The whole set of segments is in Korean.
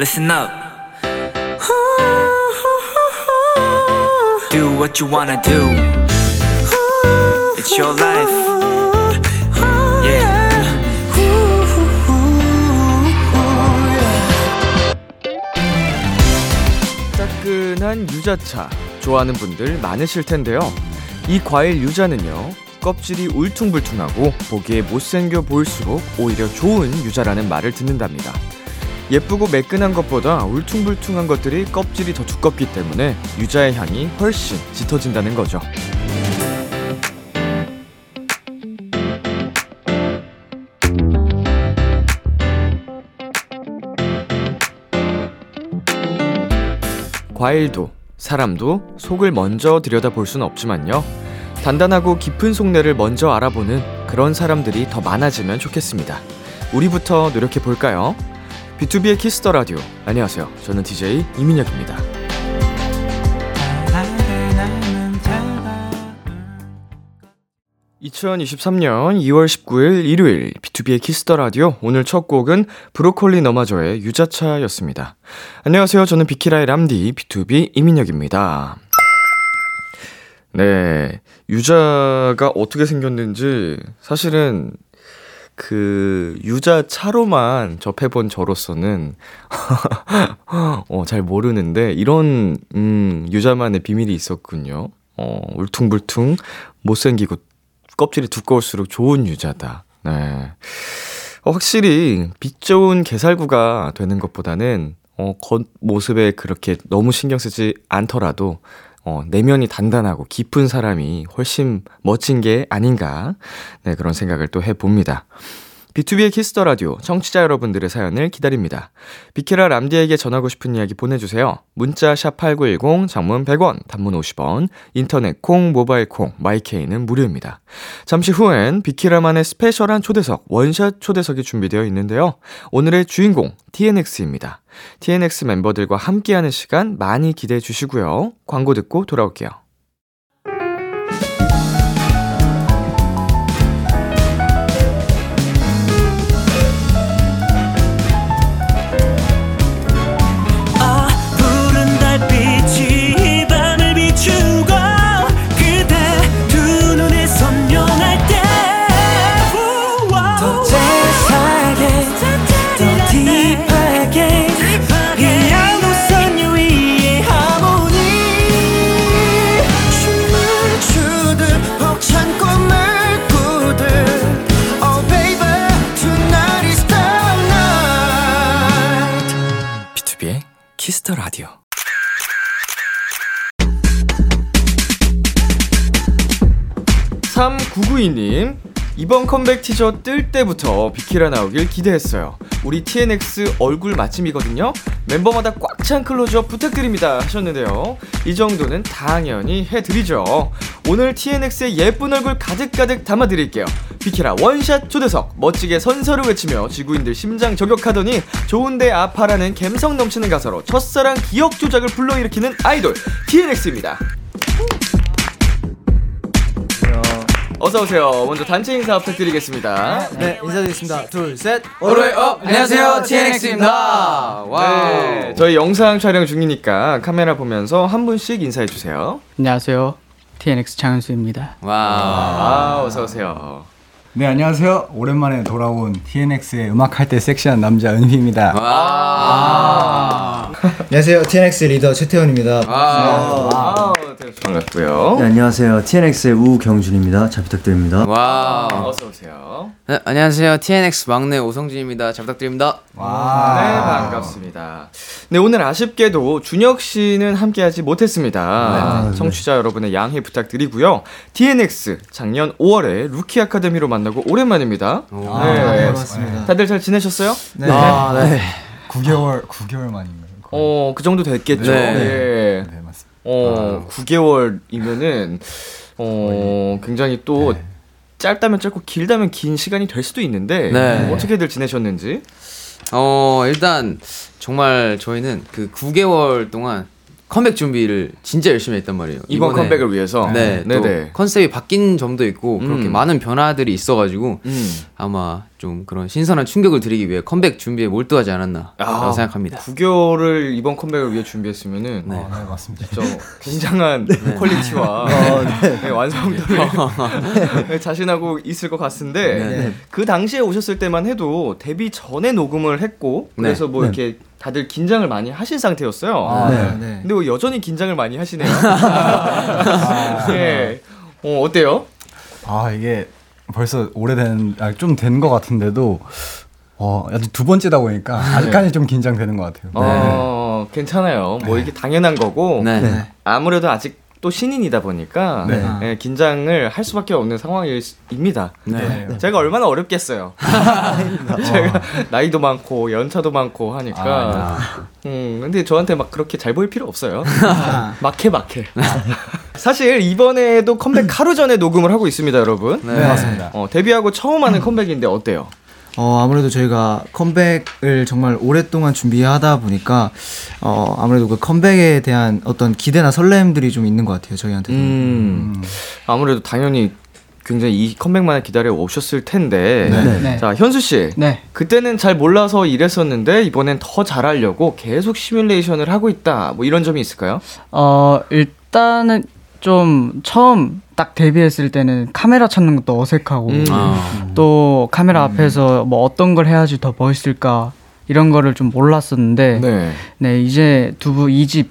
listen up. Do what you wanna do. It's your life. Yeah. 따끈한 유자차 좋아하는 분들 많으실 텐데요. 이 과일 유자는요. 껍질이 울퉁불퉁하고 보기에 못생겨 보일수록 오히려 좋은 유자라는 말을 듣는답니다. 예쁘고 매끈한 것보다 울퉁불퉁한 것들이 껍질이 더 두껍기 때문에 유자의 향이 훨씬 짙어진다는 거죠. 과일도 사람도 속을 먼저 들여다볼 수는 없지만요. 단단하고 깊은 속내를 먼저 알아보는 그런 사람들이 더 많아지면 좋겠습니다. 우리부터 노력해 볼까요? B2B의 키스터 라디오. 안녕하세요. 저는 DJ 이민혁입니다. 2023년 2월 19일 일요일 B2B의 키스터 라디오 오늘 첫 곡은 브로콜리 너마저의 유자차였습니다. 안녕하세요. 저는 비키라의 람디 BTOB 이민혁입니다. 네. 유자가 어떻게 생겼는지 사실은 그 유자 차로만 접해본 저로서는 어, 잘 모르는데 이런 음, 유자만의 비밀이 있었군요. 어, 울퉁불퉁 못생기고 껍질이 두꺼울수록 좋은 유자다. 네. 어, 확실히 빛 좋은 게살구가 되는 것보다는 어, 겉모습에 그렇게 너무 신경 쓰지 않더라도 어, 내면이 단단하고 깊은 사람이 훨씬 멋진 게 아닌가. 네, 그런 생각을 또 해봅니다. B2B의 키스터 라디오 청취자 여러분들의 사연을 기다립니다. 비키라 람디에게 전하고 싶은 이야기 보내주세요. 문자 샵 #8910 장문 100원, 단문 50원, 인터넷 콩, 모바일 콩, my K는 무료입니다. 잠시 후엔 비키라만의 special한 초대석 원샷 초대석이 준비되어 있는데요. 오늘의 주인공 TNX입니다. TNX 멤버들과 함께하는 시간 많이 기대해 주시고요. 광고 듣고 돌아올게요. Kiss the Radio. (3992님) 이번 컴백 티저 뜰 때부터 비키라 나오길 기대했어요. 우리 TNX 얼굴 맛집이거든요. 멤버마다 꽉 찬 클로즈업 부탁드립니다 하셨는데요. 이 정도는 당연히 해드리죠. 오늘 TNX의 예쁜 얼굴 가득가득 담아드릴게요. 비키라 원샷 초대석 멋지게 선서를 외치며 지구인들 심장 저격하더니 좋은데 아파라는 감성 넘치는 가사로 첫사랑 기억 조작을 불러일으키는 아이돌 TNX입니다. 어서 오세요. 먼저 단체 인사 부탁드리겠습니다. 네, 인사드리겠습니다. 둘, 셋. 오레업 안녕하세요, TNX입니다. 네, 저희 영상 촬영 중이니까 카메라 보면서 한 분씩 인사해 주세요. 안녕하세요. TNX 장현수입니다. 아, 어서 오세요. 네 안녕하세요 오랜만에 돌아온 TNX의 음악할 때 섹시한 남자 은휘입니다 안녕하세요. TNX 리더 최태훈입니다. 아, 반갑고요. 네, 안녕하세요. TNX의 우경준입니다. 잘 부탁드립니다. 아, 어서 오세요. 네, 안녕하세요. TNX 막내 오성준입니다. 잘 부탁드립니다. 네, 반갑습니다. 네, 오늘 아쉽게도 준혁 씨는 함께하지 못했습니다. 청취자 여러분의 양해 부탁드리고요. TNX 작년 5월에 루키 아카데미로 만나고 오랜만입니다. 네, 맞습니다 다들 잘 지내셨어요? 네. 아, 네. 9개월 9개월 만인가요? 거의. 어, 그 정도 됐겠죠. 네. 네. 네 맞습니다 어, 9개월이면은 어, 굉장히 또 네. 짧다면 짧고 길다면 긴 시간이 될 수도 있는데 네. 어떻게들 지내셨는지? 어, 일단 정말 저희는 그 9개월 동안 컴백 준비를 진짜 열심히 했단 말이에요. 이번 이번에 컴백을 위해서. 네, 또 네네. 컨셉이 바뀐 점도 있고 그렇게 음. 많은 변화들이 있어가지고 음. 아마 좀 그런 신선한 충격을 드리기 위해 컴백 준비에 몰두하지 않았나 라고 생각합니다. 9개월을 이번 컴백을 위해 준비했으면은 네. 네, 맞습니다. 저 굉장한 퀄리티와 네, 완성도를 네, 자신하고 있을 것 같은데 네. 그 당시에 오셨을 때만 해도 데뷔 전에 녹음을 했고 그래서 뭐 이렇게 다들 긴장을 많이 하신 상태였어요. 아, 네. 네. 네. 근데 뭐 여전히 긴장을 많이 하시네요. 네. 어, 어때요? 아 이게 벌써 오래된 아, 좀 된 것 같은데도 어 아직 두 번째다 보니까 아직까지 좀 긴장되는 것 같아요. 어, 괜찮아요. 뭐 이게 당연한 거고 네. 네. 아무래도 아직 또 신인이다 보니까 네. 예, 긴장을 할 수밖에 없는 상황입니다. 네. 제가 얼마나 어렵겠어요. 제가 나이도 많고 연차도 많고 하니까. 아, 음, 근데 저한테 막 그렇게 잘 보일 필요 없어요. 막해 막해. 사실 이번에도 컴백 하루 전에 녹음을 하고 있습니다, 여러분. 네, 맞습니다. 어, 데뷔하고 처음 하는 컴백인데 어때요? 어, 아무래도 저희가 컴백을 정말 오랫동안 준비하다 보니까 어, 아무래도 그 컴백에 대한 어떤 기대나 설렘들이 좀 있는 것 같아요, 저희한테도. 음, 아무래도 당연히 굉장히 이 컴백만을 기다려 오셨을 텐데. 네. 자, 현수 씨. 네. 그때는 잘 몰라서 이랬었는데 이번엔 더 잘하려고 계속 시뮬레이션을 하고 있다. 뭐 이런 점이 있을까요? 어, 일단은 좀 처음 딱 데뷔했을 때는 카메라 찾는 것도 어색하고 음. 아, 또 카메라 앞에서 뭐 어떤 걸 해야지 더 멋있을까 이런 거를 좀 몰랐었는데 네, 네. 이제 두부 2집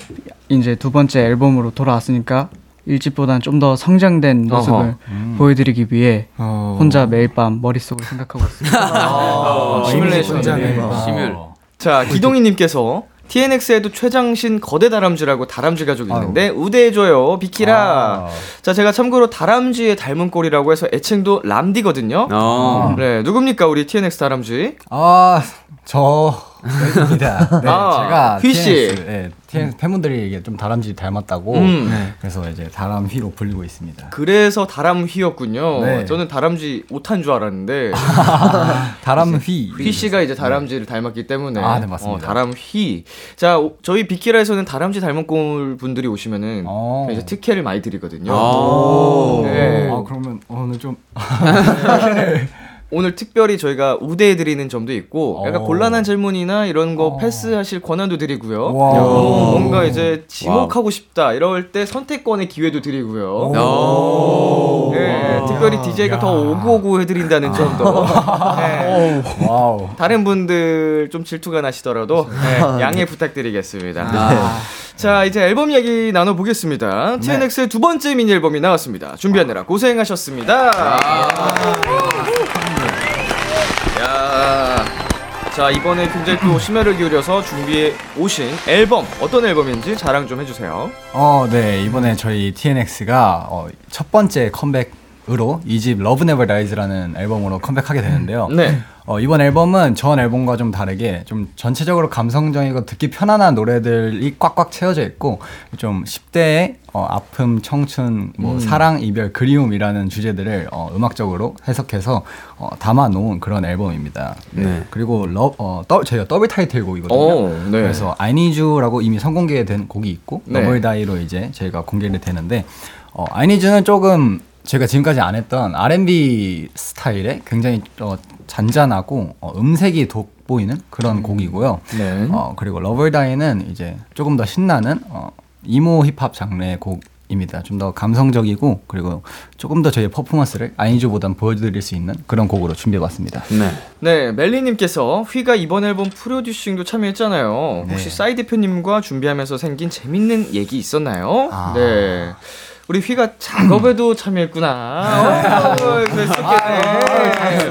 이제 두 번째 앨범으로 돌아왔으니까 1집보다는 좀 더 성장된 모습을 어허. 보여드리기 위해 어, 혼자 매일 밤 머릿속을 생각하고 있습니다. 아, 시뮬레이션. 매일 밤. 시뮬. 자, 기동희님께서 TNX에도 최장신 거대 다람쥐라고 다람쥐 가족이 있는데 우대해줘요 비키라. 아. 자, 제가 참고로 다람쥐의 닮은 꼴이라고 해서 애칭도 람디거든요. 어. 네, 누굽니까 우리 TNX 다람쥐? 아, 저 입니다. 네, 아, 제가 휘 씨. TNS, 네, TNS 팬분들이 이게 좀 다람쥐 닮았다고 음. 네. 그래서 이제 다람휘로 불리고 있습니다. 그래서 다람휘였군요. 네. 저는 다람쥐 옷한 줄 알았는데 다람휘. 휘 씨가 이제 다람쥐를 닮았기 때문에 아, 네, 맞습니다. 어, 다람휘. 자, 오- 저희 비키라에서는 다람쥐 닮은 꼴 분들이 오시면은 어. 이제 특혜를 많이 드리거든요. 오. 네. 아, 그러면 오늘 좀 오늘 특별히 저희가 우대해 드리는 점도 있고 약간 오. 곤란한 질문이나 이런 거 어. 패스하실 권한도 드리고요. 와. 어, 뭔가 이제 지목하고 싶다 이럴 때 선택권의 기회도 드리고요. 오. 네, 특별히 DJ가 더 오구오구 해드린다는 점도. 네. 와우. 다른 분들 좀 질투가 나시더라도 네, 양해 부탁드리겠습니다. 아. 자, 이제 앨범 얘기 나눠보겠습니다. TNX의 두 번째 미니 앨범이 나왔습니다. 준비하느라 고생하셨습니다. 야. 자, 이번에 굉장히 또 심혈을 기울여서 준비해 오신 앨범, 어떤 앨범인지 자랑 좀 해주세요. 어, 네. 이번에 저희 TNX가 어, 첫 번째 컴백 으로 이 집 Love Never Dies라는 앨범으로 컴백하게 되는데요. 네. 어, 이번 앨범은 전 앨범과 좀 다르게 좀 전체적으로 감성적이고 듣기 편안한 노래들이 꽉꽉 채워져 있고 좀 10대의 어, 아픔, 청춘, 뭐 사랑, 이별, 그리움이라는 주제들을 어, 음악적으로 해석해서 어, 담아놓은 그런 앨범입니다. 네. 그리고 러, 어, 더, 저희가 더블 타이틀곡이거든요. 오, 네. 그래서 I Need You라고 이미 선공개된 곡이 있고 네. Love or Die로 이제 저희가 공개를 되는데 어, I Need You는 조금 제가 지금까지 안 했던 R&B 스타일의 굉장히 어, 잔잔하고 어, 음색이 돋보이는 그런 곡이고요. 네. 어, 그리고 Love or Die는 이제 조금 더 신나는 어, emo 힙합 장르의 곡입니다. 좀 더 감성적이고 그리고 조금 더 저희의 퍼포먼스를 I Need You보단 보여드릴 수 있는 그런 곡으로 준비해봤습니다. 네. 네, 멜리님께서 휘가 이번 앨범 프로듀싱도 참여했잖아요. 네. 혹시 싸이 대표님과 준비하면서 생긴 재밌는 얘기 있었나요? 아. 네. 우리 휘가 작업에도 참여했구나. 어, 그랬었겠네.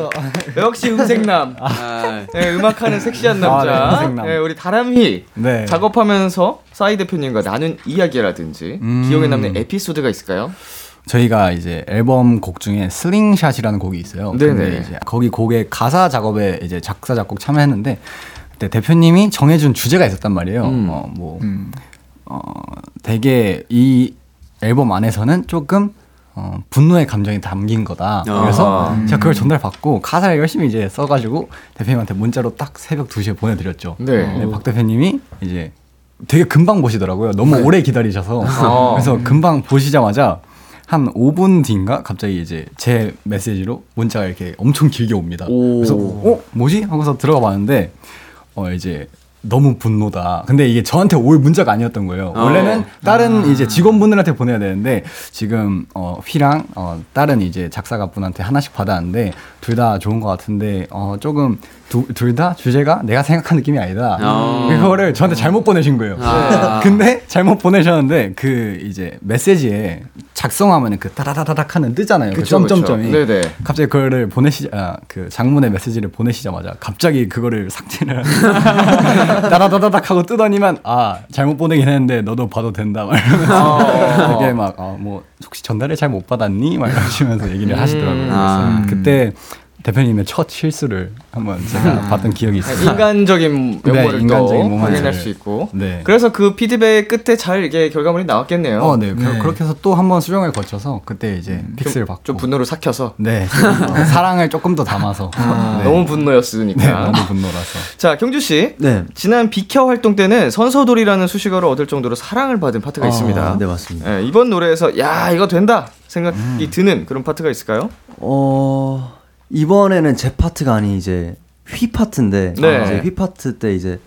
역시 음색남. 아, 네, 음악하는 섹시한 아, 남자. 네, 음색남. 네, 우리 다람휘. 네. 작업하면서 싸이 대표님과 나눈 이야기라든지 음. 기억에 남는 에피소드가 있을까요? 저희가 이제 앨범 곡 중에 슬링샷이라는 곡이 있어요. 네네. 근데 이제 거기 곡의 가사 작업에 이제 작사 작곡 참여했는데 그때 대표님이 정해준 주제가 있었단 말이에요. 음. 어, 뭐 어, 되게 이 앨범 안에서는 조금 어, 분노의 감정이 담긴 거다. 그래서 아. 제가 그걸 전달받고 가사를 열심히 이제 써가지고 대표님한테 문자로 딱 새벽 2시에 보내드렸죠. 네. 근데 박 대표님이 이제 되게 금방 보시더라고요. 너무 오래 기다리셔서. 어. 그래서 금방 보시자마자 한 5분 뒤인가 갑자기 이제 제 메시지로 문자가 이렇게 엄청 길게 옵니다. 오. 그래서 어 뭐지 하고서 들어가 봤는데 어 이제 너무 분노다. 근데 이게 저한테 올 문자가 아니었던 거예요. 어. 원래는 다른 이제 직원분들한테 보내야 되는데 지금 어 휘랑 어 다른 이제 작사가 분한테 하나씩 받았는데 둘 다 좋은 것 같은데 어 조금 둘 다 주제가 내가 생각한 느낌이 아니다. 어. 그거를 저한테 잘못 보내신 거예요. 아. 근데 잘못 보내셨는데 그 이제 메시지에 작성하면 그 따다다닥 하는 뜨잖아요. 그 그쵸. 점점점이. 네네. 갑자기 그거를 보내시 아, 그 장문의 메시지를 보내시자마자 갑자기 그거를 삭제를 따다다닥 하고 뜨더니만 아 잘못 보내긴 했는데 너도 봐도 된다 막 이러면서 이게 막뭐 혹시 전달을 잘 못 받았니 막 이러시면서 얘기를 하시더라고요. 그래서 아. 그때 대표님의 첫 실수를 한번 제가 봤던 기억이 있어요. 인간적인 네, 면모를 인간적인 또. 확인할 수 있고. 네. 그래서 그 피드백 끝에 잘 이게 결과물이 나왔겠네요. 어, 네. 네. 그, 렇게 해서 또 한번 수정을 거쳐서 그때 이제 fix를 받고 좀 분노를 삭혀서. 네. 어, 사랑을 조금 더 담아서 네. 너무 분노였으니까. 네, 너무 분노라서. 자, 경준 씨. 네. 지난 비켜 활동 때는 선서돌이라는 수식어를 얻을 정도로 사랑을 받은 파트가 아, 있습니다. 네, 맞습니다. 예, 이번 노래에서 야 이거 된다 생각이 드는 그런 파트가 있을까요? 어, 이번에는 제 파트가 아닌 이제 휘 파트인데 네. 이제 휘 파트 때 이제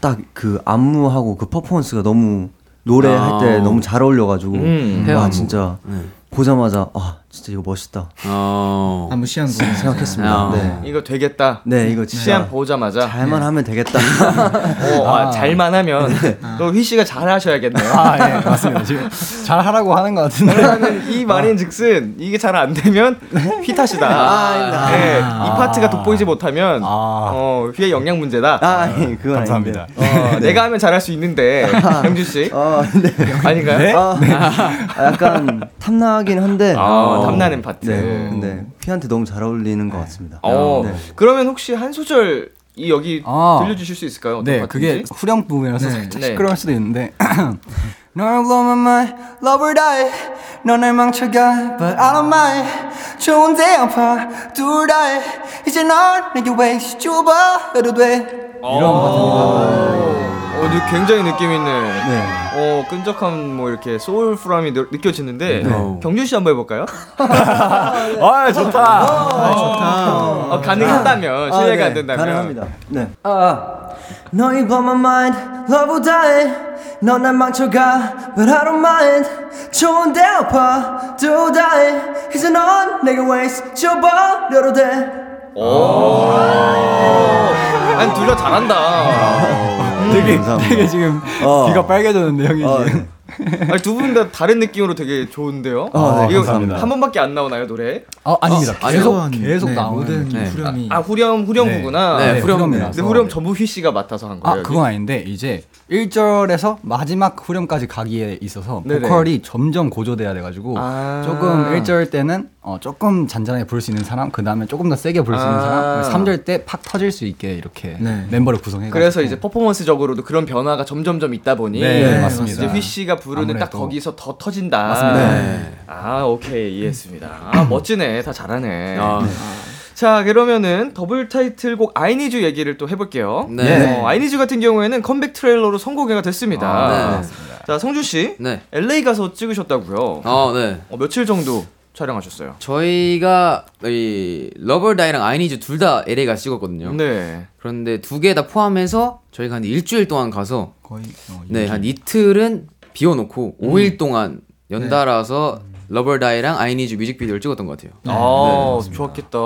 딱 그 안무하고 그 퍼포먼스가 너무 노래할 때 아. 너무 잘 어울려가지고 음. 와. 진짜 네. 보자마자 아 진짜 이거 멋있다 어. 안무 시한 거. 생각했습니다. 아. 네. 이거 되겠다. 네 이거 진짜 시안 보자마자 잘만 하면 되겠다. 어, 아, 잘만 하면 또휘 씨가 잘 하셔야겠네요. 아, 예, 맞습니다. 지금 잘 하라고 하는 것 같은데. 왜냐하면 이 말인즉슨 이게 잘 안 되면 휘 탓이다. 아닙니다. 네, 이 파트가 돋보이지 못하면 아. 어, 휘의 영양 문제다. 아 예, 그건 감사합니다. 아닌데. 어, 내가 하면 잘할 수 있는데 경주 씨아 네. 아닌가요? 아, 아, 약간 탐나긴 한데. 아, 어, 파트. 네. 근데 휘한테 너무 잘 어울리는 것 같습니다. 어, 네. 그러면 혹시 한 소절 이 여기 아. 들려주실 수 있을까요? 어떤 네, 파트인지? 그게 후렴 부분이라서 네. 살짝 네. 시끄러울 수도 있는데. 널 blow my mind, love or die. 너날 망쳐가, but I don't mind. 좋은데 아파, 둘 다해. 이제 넌 내게 왜 좁아해도 돼. 이런 파트입니다. 어, 느- 굉장히 느낌 있는 네. 어, 끈적한 뭐 이렇게 소울풀함이 느, 느껴지는데 네. 경준 씨 한번 해볼까요? 아, 좋다. 어, 가능하다면 아, 실례가 네, 안 된다면 가능합니다. 네. 아, 너희 my mind, love or die. 넌날 망쳐가, but I don't mind. 좋은데 아파, 또 다해. 이제 넌 내게 waste 줘버려도 돼. 아니 둘다 잘한다. 되게, 감사합니다. 되게 지금 어. 귀가 빨개졌는데, 형이 아, 지금. 아니 두 분 다 다른 느낌으로 되게 좋은데요. 아, 네, 이거 감사합니다. 한 번밖에 안 나오나요 노래? 어, 아닙니다. 계속, 새로운, 계속 네, 나오는. 네. 후렴이. 아 후렴 후렴구나. 네, 네. 후렴이라서. 근데 후렴 전부 휘 씨가 맡아서 한 거예요. 아, 그건 아닌데 이제 1절에서 마지막 후렴까지 가기에 있어서 네네. 보컬이 점점 고조돼야 돼가지고 아. 조금 1절 때는 어, 조금 잔잔하게 부를 수 있는 사람, 그 다음에 조금 더 세게 부를 수 있는 아. 사람, 3절 때 팍 터질 수 있게 이렇게 네. 멤버를 구성해가지고 그래서 이제 퍼포먼스적으로도 그런 변화가 점점점 있다 보니 네, 네, 맞습니다. 이제 휘 씨가 부르는 딱 아무래도. 거기서 더 터진다. 맞습니다. 네. 아 오케이 이해했습니다. 아 멋지네, 다 잘하네. 아, 자 그러면은 더블 타이틀곡 I Need You 얘기를 또 해볼게요. 네. 어, I Need You 같은 경우에는 컴백 트레일러로 선공개가 됐습니다. 아, 네. 자 성준 씨, 네. LA 가서 찍으셨다고요. 어, 네. 어, 며칠 정도 촬영하셨어요? 저희가 이 러버다이랑 아이니즈 둘 다 LA 가서 찍었거든요. 네. 그런데 두 개 다 포함해서 저희가 한 일주일 동안 가서 거의 어, 네, 한 이틀은 비워놓고 5일 동안 연달아서 러버다이랑 아이니즈 뮤직비디오를 찍었던 것 같아요. 아 좋았겠다.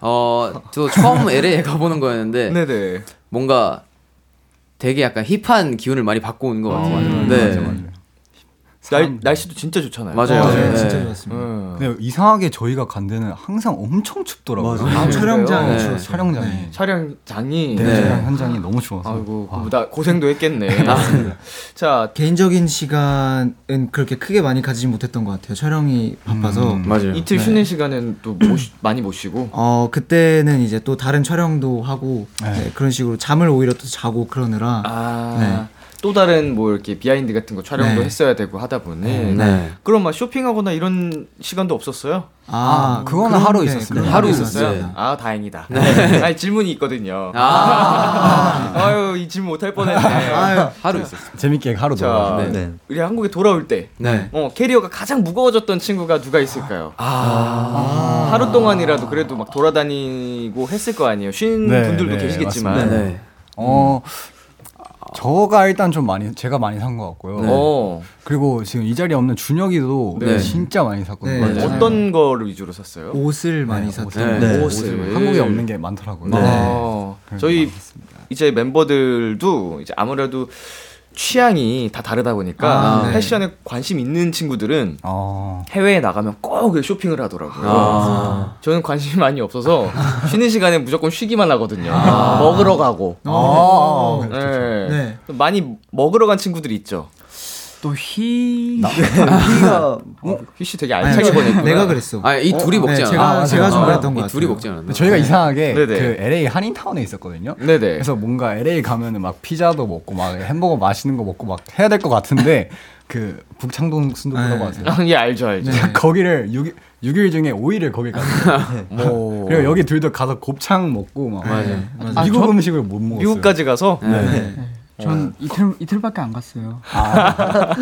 어, 저 처음 LA 가보는 거였는데 네네. 뭔가 되게 약간 힙한 기운을 많이 받고 온 것 같아요. 네. 날 날씨도 진짜 좋잖아요. 맞아요. 어, 네, 네. 진짜 좋았습니다. 음. 근데 이상하게 저희가 간 데는 항상 엄청 춥더라고요. 맞아요. 아, 촬영장이 네. 추웠어요. 촬영장이. 촬영장이 네, 네. 촬영 현장이 너무 추워서. 아이고 아, 나 고생도 했겠네. 자 개인적인 시간은 그렇게 크게 많이 가지지 못했던 것 같아요. 촬영이 바빠서. 음, 맞아요. 이틀 쉬는 시간은 또못 쉬- 많이 못 쉬고. 어 그때는 이제 또 다른 촬영도 하고 네. 네, 그런 식으로 잠을 오히려 또 자고 그러느라 아 네. 또 다른 뭐 이렇게 behind 같은 거 촬영도 네. 했어야 되고 하다 보니 네. 그럼 막 쇼핑하거나 이런 시간도 없었어요? 아, 그거는 그런- 하루 네, 있었습니다. 하루 있었어요? 네. 아 다행이다. 아니 질문이 있거든요. 아, 아 유 이 질문 못할 뻔했네. 아유, 하루 있었어. 재밌게 하루 자, 놀아. 네. 우리 한국에 돌아올 때 네. 어, 캐리어가 가장 무거워졌던 친구가 누가 있을까요? 아. 하루 동안이라도 그래도 막 돌아다니고 했을 거 아니에요. 쉰 네, 분들도 네, 계시겠지만. 네. 어 저가 일단 좀 많이 제가 많이 산 것 같고요. 어, 그리고 지금 이 자리에 없는 준혁이도 네. 진짜 많이 샀거든요. 네. 어떤 거를 위주로 샀어요? 옷을 많이 네, 샀던 네. 옷을. 한국에 없는 게 많더라고요. 네. 어, 저희 이제 멤버들도 이제 아무래도 취향이 다 다르다 보니까 아, 네. 패션에 관심 있는 친구들은 어. 해외에 나가면 꼭 쇼핑을 하더라고요. 아. 저는 관심이 많이 없어서 쉬는 시간에 무조건 쉬기만 하거든요. 먹으러 가고. 어. 네. 네. 많이 먹으러 간 친구들이 있죠. 또 휘. 휘가 어, 휘씨 되게 알차게 보냈구나. 내가 그랬어. 아, 이 둘이 먹지 네, 않았나? 제가 아, 제가 맞아요. 좀 아, 그랬던 것이 같아요. 둘이 먹지 않았나? 저희가 이상하게 네네. 그 LA 한인타운에 있었거든요. 네네. 그래서 뭔가 LA 가면은 막 피자도 먹고 막 햄버거 맛있는 거 먹고 막 해야 될 것 같은데 그 북창동 순두부라고 네. 하세요. 아, 예, 알죠, 알죠. 거기를 6일, 6일 중에 5일을 거기 갔어요. 뭐. 그리고 여기 둘도 가서 곱창 먹고 막 네, 맞아요. 미국 음식을 못 먹었어요. 미국까지 가서 네. 전 이틀 이틀밖에 안 갔어요. 아,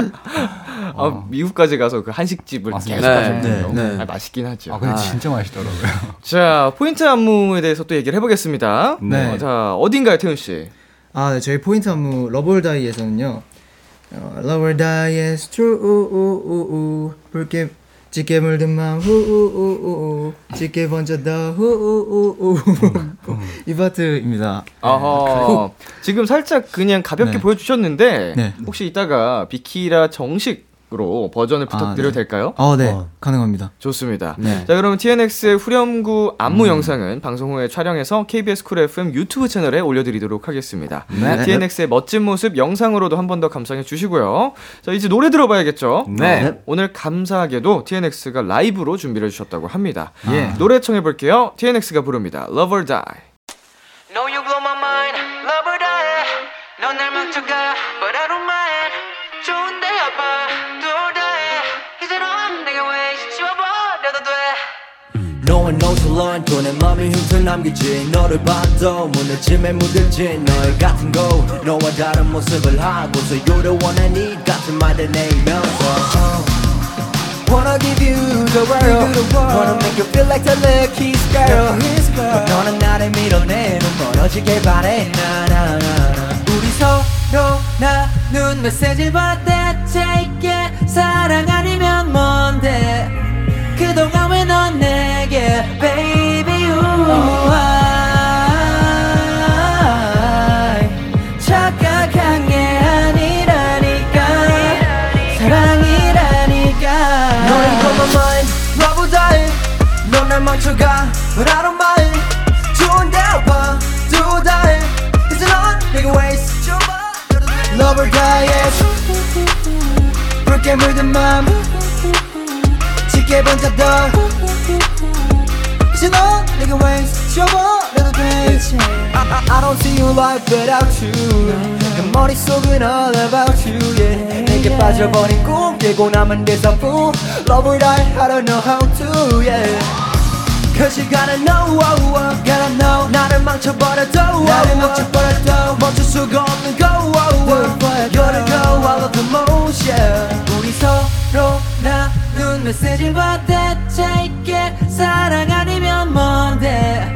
미국까지 가서 그 한식집을 맞습니다. 계속 네, 가셨네요. 네, 네. 아, 맛있긴 하죠. 아 근데 아. 진짜 맛있더라고요. 자, 포인트 안무에 대해서 또 얘기를 해보겠습니다. 네. 어, 자, 어딘가요, 태훈 씨? 아, 네, 저희 포인트 안무 Love or Die에서는요. 어, Love or Die에서 트루우우우우 붉게 짙게 물든 마음 후우우우우 짙게 번져더 후우우우 이 파트입니다. 아하. 지금 살짝 그냥 가볍게 네. 보여주셨는데 네. 혹시 이따가 비키라 정식 으로 버전을 부탁드려도 네. 될까요? 어, 네, 가능합니다. 좋습니다. 네. 자, 그러면 TNX의 후렴구 안무 영상은 방송 후에 촬영해서 KBS 쿨 FM 유튜브 채널에 올려드리도록 하겠습니다. 네. TNX의 멋진 모습 영상으로도 한 번 더 감상해 주시고요. 자, 이제 노래 들어봐야겠죠? 네. 어, 오늘 감사하게도 TNX가 라이브로 준비를 해주셨다고 합니다. 예. 노래 청해 볼게요. TNX가 부릅니다. Love or Die. No, you blow my mind, love or die. 넌날 망쳐가, but I don't mind. 좋은데 아파, 둘 다해. 이제 넌 내가 왜 지워버려도 돼. No one knows to learn 또 내 맘에 흉터 남기지 너를 봐도 무너짐에 묻을지 너의 같은 거 너와 다른 모습을 하고서 You're the one I need 같은 말을 내면서 uh, Wanna give you the world Wanna make you feel like the lucky sparrow But 너는 나를 밀어내는 멀어지길 바래 나나나 우리 서로 나눈 메시지를 받아 Take it 사랑 아니면 뭔데 그동안 왜 넌 내게 Baby you 넌날 망쳐가 but I don't mind 좋은데 아파 do die 이제 넌 내게 왜 있어 love or die yes 붉게 물든 맘 짙게 번져도 이제 넌 내게 왜 있어 버려도 돼 I, I, I don't see your life without you 내 머릿속은 all about you yeah. 내게 빠져버린 꿈 깨고 남은 데사부 Love or die I don't know how to yeah Cause you gotta know, oh, oh, gotta know 나를 망쳐버려도 나를 망쳐버려도 멈출 수가 없는 go, oh, oh. You're the go, I love the yeah 우리 서로 나눈 메시지를 받아 Take it 사랑 아니면 뭔데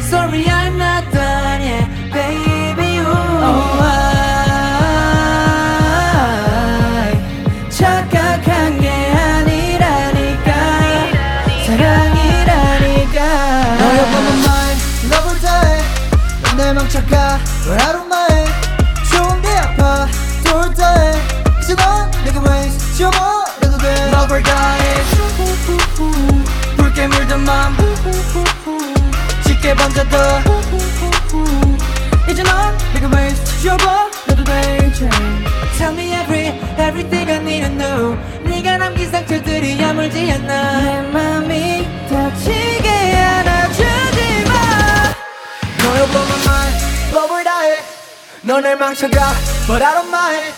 Sorry I'm not done yet Baby you I but I don't mind 좋은데 아파, 둘 다해 이제 넌 내게 왜 있어 버려도 돼. Love or die. 붉게 물든 맘 짙게 번져도. 이제 넌 내게 왜 있어 버려도 돼 Tell me every, everything I need to know. 네가 남긴 상처들이 아물지 않나 내 맘이 다치 너의 blow my mind, love or die 넌날 망쳐가 But I don't mind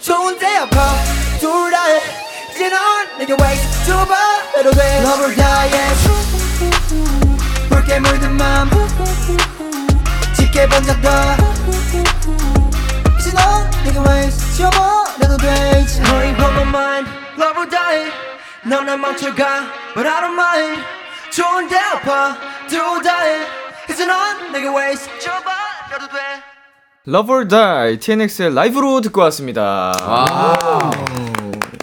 좋은데 아파 둘 다해 이제 넌 내게 waste 줘봐 해도 돼 Love or die yeah. 붉게 물든 맘 짙게 번졌다 이제 넌 내게 waste 줘버려도 돼 이제 너희 on my mind Love or die 넌날 망쳐가 But I don't mind 좋은데 아파 둘 다해 이제 넌 내게 waste 줘버려도 돼 Love or Die TNX의 라이브로 듣고 왔습니다.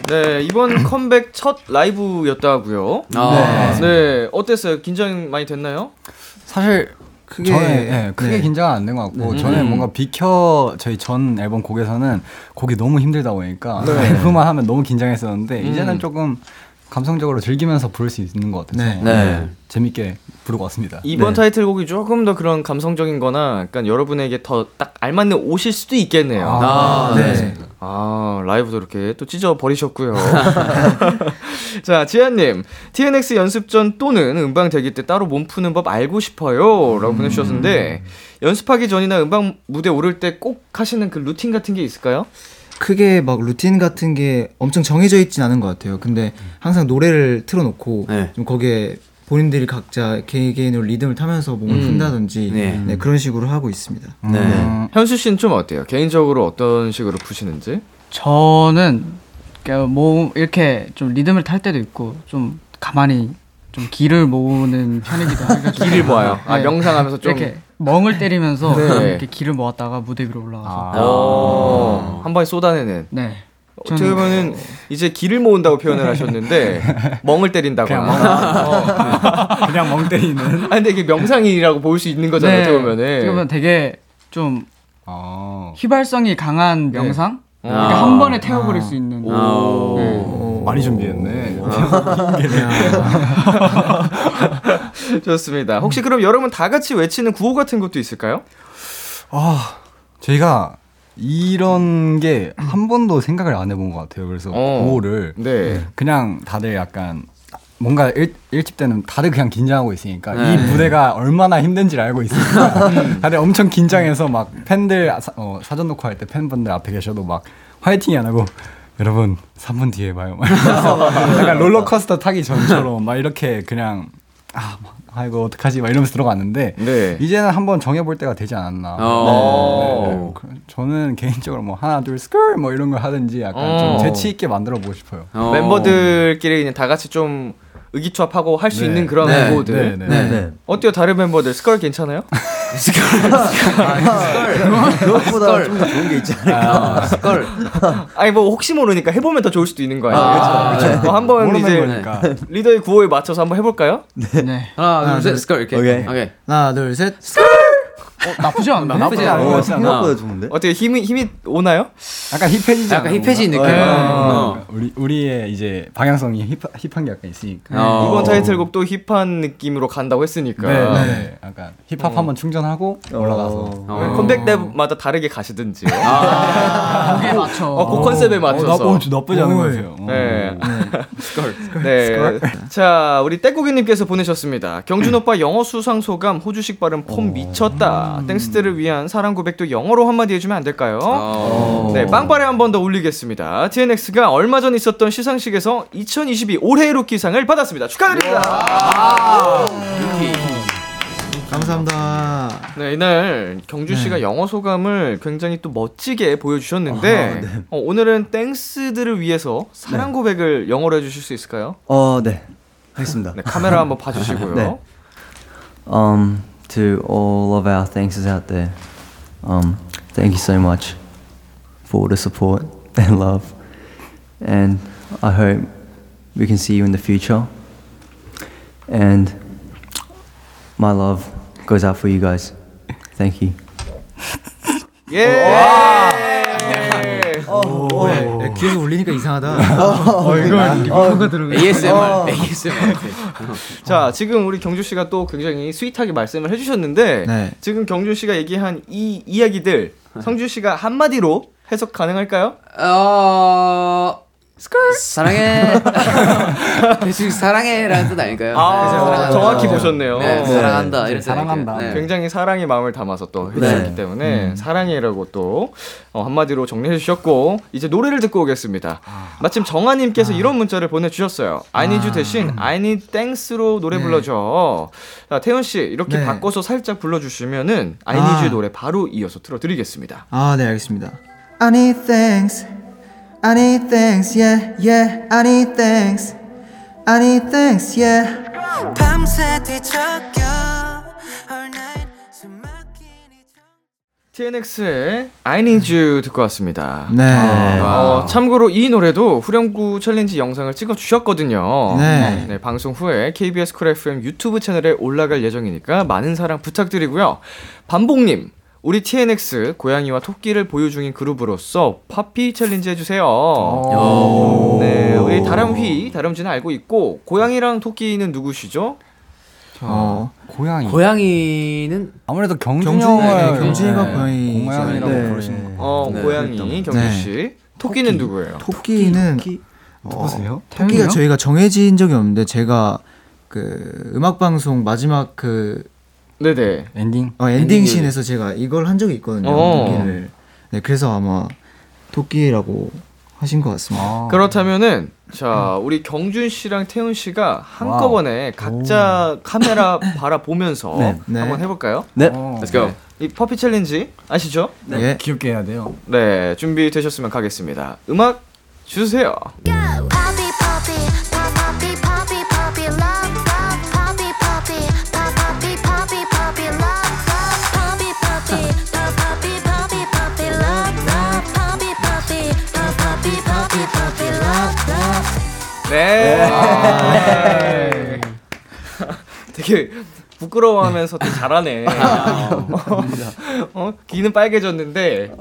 네 이번 컴백 첫 라이브였다고요. 아. 네 어땠어요? 긴장 많이 됐나요? 사실 크게 저는 예, 크게 네. 긴장은 안된 것 같고 음. 저는 뭔가 비켜 저희 전 앨범 곡에서는 곡이 너무 힘들다 보니까 네. 라이브만 하면 너무 긴장했었는데 음. 이제는 조금 감성적으로 즐기면서 부를 수 있는 것 같아서 네. 네. 재밌게 부르고 왔습니다. 이번 네. 타이틀곡이 조금 더 그런 감성적인거나 약간 여러분에게 더 딱 알맞는 옷일 수도 있겠네요. 아, 네. 네. 아, 라이브도 이렇게 또 찢어 버리셨고요. 자, 지한님, TNX 연습 전 또는 음방 대기 때 따로 몸 푸는 법 알고 싶어요. 라고 보내주셨는데, 연습하기 전이나 음방 무대 오를 때 꼭 하시는 그 루틴 같은 게 있을까요? 크게 막 루틴 같은 게 엄청 정해져 있진 않은 것 같아요. 근데 항상 노래를 틀어놓고 네. 좀 거기에 본인들이 각자 개인 개인으로 리듬을 타면서 몸을 음. 푼다든지 네. 네, 그런 식으로 하고 있습니다. 네. 음, 현수 씨는 좀 어때요? 개인적으로 어떤 식으로 푸시는지? 저는 뭐 이렇게 좀 리듬을 탈 때도 있고 좀 가만히 좀 기를 모으는 편이기도 해가지고 길을 모아요. 아, 네. 명상하면서 좀. 이렇게 멍을 때리면서 네. 이렇게 기를 모았다가 무대 위로 올라가서 아. 어, 한 번에 쏟아내는. 네 어떻게 보면은 이제 기를 모은다고 표현을 하셨는데 멍을 때린다거나. 그냥 어. 그냥 멍 때리는. 아 근데 이게 명상이라고 볼 수 있는 거잖아요. 어떻게 보면은. 어떻게 보면 되게 좀 어. 휘발성이 강한 명상 네. 이렇게 아. 한 번에 태워버릴 수 있는 오. 어, 많이 준비했네. 좋습니다. 혹시 그럼 여러분 다 같이 외치는 구호 같은 것도 있을까요? 아, 저희가 이런 게 한 번도 생각을 안 해본 것 같아요. 그래서 어. 구호를 네. 그냥 다들 약간 뭔가 일, 일집 때는 다들 그냥 긴장하고 있으니까 네. 이 무대가 얼마나 힘든지를 알고 있으니까 다들 엄청 긴장해서 막 팬들 아, 사, 어, 사전 녹화할 때 팬분들 앞에 계셔도 막 화이팅이 안 하고 여러분 3분 뒤에 봐요. 약간 롤러코스터 타기 전처럼 막 이렇게 그냥 아, 막, 아이고 어떡하지 막 이러면서 들어갔는데 네. 이제는 한번 정해볼 때가 되지 않았나. 어. 네, 네. 그- 저는 개인적으로 뭐 하나 둘 skull 뭐 이런 걸 하든지 약간 어. 좀 재치 있게 만들어 보고 싶어요. 어. 멤버들끼리 그냥 다 같이 좀 의기투합하고 할수 네. 있는 그런 네. 구호들. 네, 네. 네. 어때요? 다른 멤버들 skull 괜찮아요? 그것보다 좀 더 좋은 게 있지 않을까. 아, skull. 아니 뭐 혹시 모르니까 해보면 더 좋을 수도 있는 거예요. 아, 그렇죠. 뭐 한번 모르는 이제 거니까. 리더의 구호에 맞춰서 한번 해볼까요? 네. 하나, 둘, 셋, 둘, 스컬 이렇게. 오케이. 오케이. 하나 둘 셋. 어, 나쁘지 않네. 나쁘지 않아. 어, 어, 생각보다 좋은데? 어떻게 힘이 힘이 오나요? 약간 힙해지지 약간 힙해진 느낌. 네. 어. 우리 우리의 이제 방향성이 힙 힙한 게 약간 있으니까. 어. 이번 타이틀곡도 힙한 느낌으로 간다고 했으니까 네, 네. 약간 힙합 한번 충전하고 올라가서. 어. 컴백 때마다 다르게 가시든지요. 거기에 맞춰. 어, 그 컨셉에 어, 맞춰서. 나, 어, 나쁘지 않은 것 오, 같아요. 어. 네. 스컬. 네. 자, 우리 떼꾸기님께서 보내셨습니다. 경준 오빠 영어 수상 소감, 호주식 발음 폼 미쳤다. 땡스들을 위한 사랑 고백도 영어로 한마디 해주면 안 될까요? 어. 네, 빵빠레 한 번 더 올리겠습니다. TNX가 얼마 전 있었던 시상식에서 2022 올해의 루키상을 받았습니다. 축하드립니다. 감사합니다. 네, 이날 경주 씨가 영어 소감을 굉장히 또 멋지게 보여주셨는데 어, 오늘은 땡스들을 위해서 사랑 고백을 영어로 해주실 수 있을까요? 어, 네. 하겠습니다. 네, 카메라 한번 봐주시고요. 네. Um, to all of our thankers out there, um, thank you so much for the support and love. And I hope we can see you in the future. And my love goes out for you guys. Thank you. 예. 네, 귀에서 울리니까 이상하다. ASMR. ASMR. 자, 지금 우리 경주 씨가 또 굉장히 스윗하게 말씀을 해주셨는데 네. 지금 경주 씨가 얘기한 이 이야기들 성주 씨가 한마디로 해석 가능할까요? 어, 사랑해. 대충 사랑해라는 뜻 아닐까요? 아, 네, 사랑한다. 정확히 보셨네요. 네, 네. 사랑한다. 네, 이런 사랑한다. 네. 굉장히 사랑의 마음을 담아서 또 해주셨기 네. 때문에 사랑해라고 또 어, 한마디로 정리해 주셨고 이제 노래를 듣고 오겠습니다. 마침 정아님께서 이런 문자를 보내주셨어요. I need you 대신 I need thanks로 노래 불러줘. 자, 태훈 씨 이렇게 네. 바꿔서 살짝 불러주시면은 I need you 노래 바로 이어서 틀어드리겠습니다. 아, 네, 알겠습니다. I need thanks. I need thanks. Yeah, yeah. I need thanks. I need thanks. Yeah. 밤새 뒤척여 All night 숨 막힌 이 TNX의 I need you 듣고 왔습니다. 네. 어, 참고로 이 노래도 후렴구 챌린지 영상을 찍어 주셨거든요. 네. 방송 후에 KBS 쿨 FM 유튜브 채널에 올라갈 예정이니까 많은 사랑 부탁드리고요. 반복님, 우리 TNX 고양이와 토끼를 보유 중인 그룹으로서 파피 챌린지 해주세요. 네, 우리 다람휘, 다람쥐는 알고 있고 고양이랑 토끼는 누구시죠? 어, 고양이. 고양이는 아무래도 경준 경준, 형을 네, 경준이가 고양이. 고양이라고 네. 부르시는 거. 어 네, 고양이 그랬던 경준 네. 씨. 토끼는 누구예요? 토끼는 누구세요? 토끼가 저희가 정해진 적이 없는데 제가 그 음악 방송 마지막 그 네네. 엔딩. 어, 엔딩 씬에서 제가 이걸 한 적이 있거든요. 어. 토끼를. 네, 그래서 아마 토끼라고 하신 것 같습니다. 아. 그렇다면은 자 우리 경준 씨랑 태훈 씨가 한꺼번에 각자 카메라 바라보면서 네. 네. 한번 해볼까요? 네. 어. Let's go. 이 퍼피 챌린지 아시죠? 네. 귀엽게 해야 돼요. 네 준비 되셨으면 가겠습니다. 음악 주세요. Poppy, love. 네. 되게 부끄러워하면서 되게 잘하네. 어, 귀는 빨개졌는데,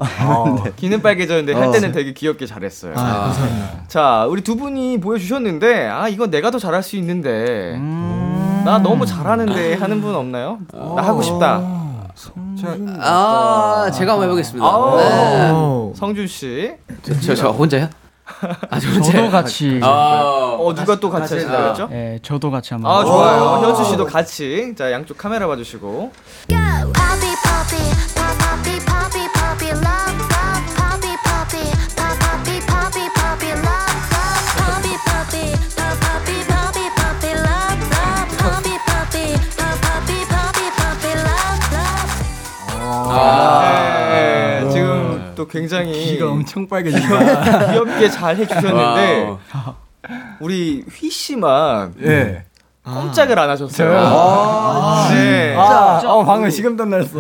귀는 빨개졌는데 할 때는 되게 귀엽게 잘했어요. 아. 자, 우리 두 분이 보여주셨는데, 아, 이건 내가 더 잘할 수 있는데, 나 너무 잘하는데 하는 분 없나요? 나 하고 싶다. 아, 제가 한번 해보겠습니다. 네. 오. 성준 씨. 저, 저, 저 혼자요? 아, 저? 저도 같이. 아, 어, 누가 또 같이 하신다고 했죠? 예, 저도 같이 한번. 아, 좋아요. 현수 씨도 같이. 자, 양쪽 카메라 봐주시고. Poppy, 또 굉장히 귀가 엄청 빨개진다. 귀엽게 잘 해주셨는데. 우리 휘 씨만 예. 꼼짝을 안 하셨어요. 아, 네. 아, 어, 방금 식은땀 났어.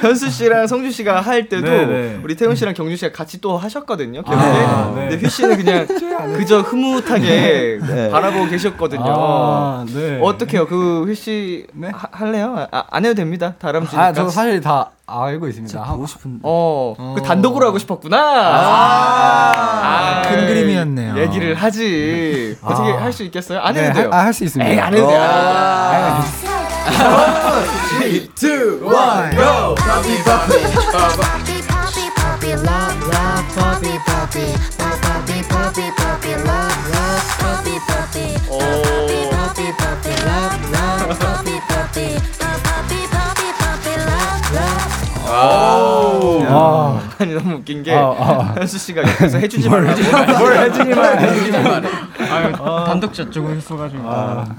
현수 씨랑 성준 씨가 할 때도 네, 네. 우리 태훈 씨랑 경준 씨가 같이 또 하셨거든요. 아, 네. 근데 휘 씨는 그냥 그저 흐뭇하게 바라보고 계셨거든요. 아, 네. 어떻게요? 그 휘씨 네? 하- 할래요? 아, 안 해도 됩니다. 다람쥐니까. 아, 저 사실 다 알고 있습니다. 하고 싶은데. 어, 그 단독으로 하고 싶었구나. 아, 큰 그림이었네요. 얘기를 하지. 어떻게 할 수 있겠어요? 안 해도 네, 돼요. 할수 있습니다. 에이, 안 해도 돼요. 아, Poppy, poppy, poppy, love, love, poppy, poppy, poppy, 아, 아니 너무 웃긴 게 아, 아. 현수 씨가 옆에서 해주지 말라고. 뭘 해주기만 해. 아유, 단독 저쪽을 했어가지고.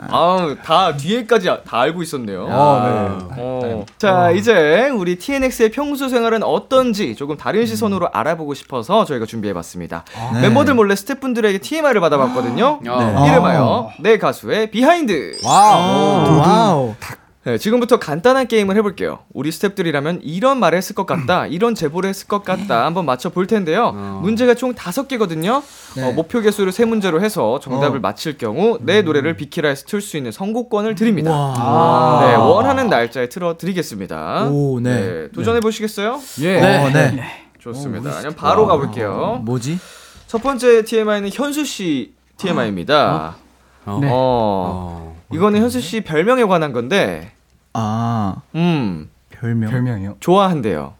아우 다 뒤에까지 아- 다 알고 있었네요. 아, 네. 어. 자 이제 우리 TNX의 평소 생활은 어떤지 조금 다른 시선으로 알아보고 싶어서 저희가 준비해봤습니다. 네. 멤버들 몰래 스태프분들에게 TMI를 받아봤거든요. 아. 이름하여 내 가수의 behind. 와우. 와우. 네, 지금부터 간단한 게임을 해볼게요. 우리 스탭들이라면 이런 말을 했을 것 같다, 이런 제보를 했을 것 같다 한번 맞춰볼 텐데요. 문제가 총 다섯 개거든요. 네. 어, 목표 개수를 세 문제로 해서 정답을 어. 맞힐 경우 내 노래를 비키라에서 틀 수 있는 선곡권을 드립니다. 와. 네, 원하는 날짜에 틀어드리겠습니다. 오, 네. 도전해 보시겠어요? 예. 어, 네. 좋습니다. 그럼 바로 가볼게요. 뭐지? 첫 번째 TMI는 현수 씨 TMI입니다. 어. 네. 어, 이거는 현수 씨 별명에 관한 건데, 아, 음, 별명. 별명이요. 좋아한대요.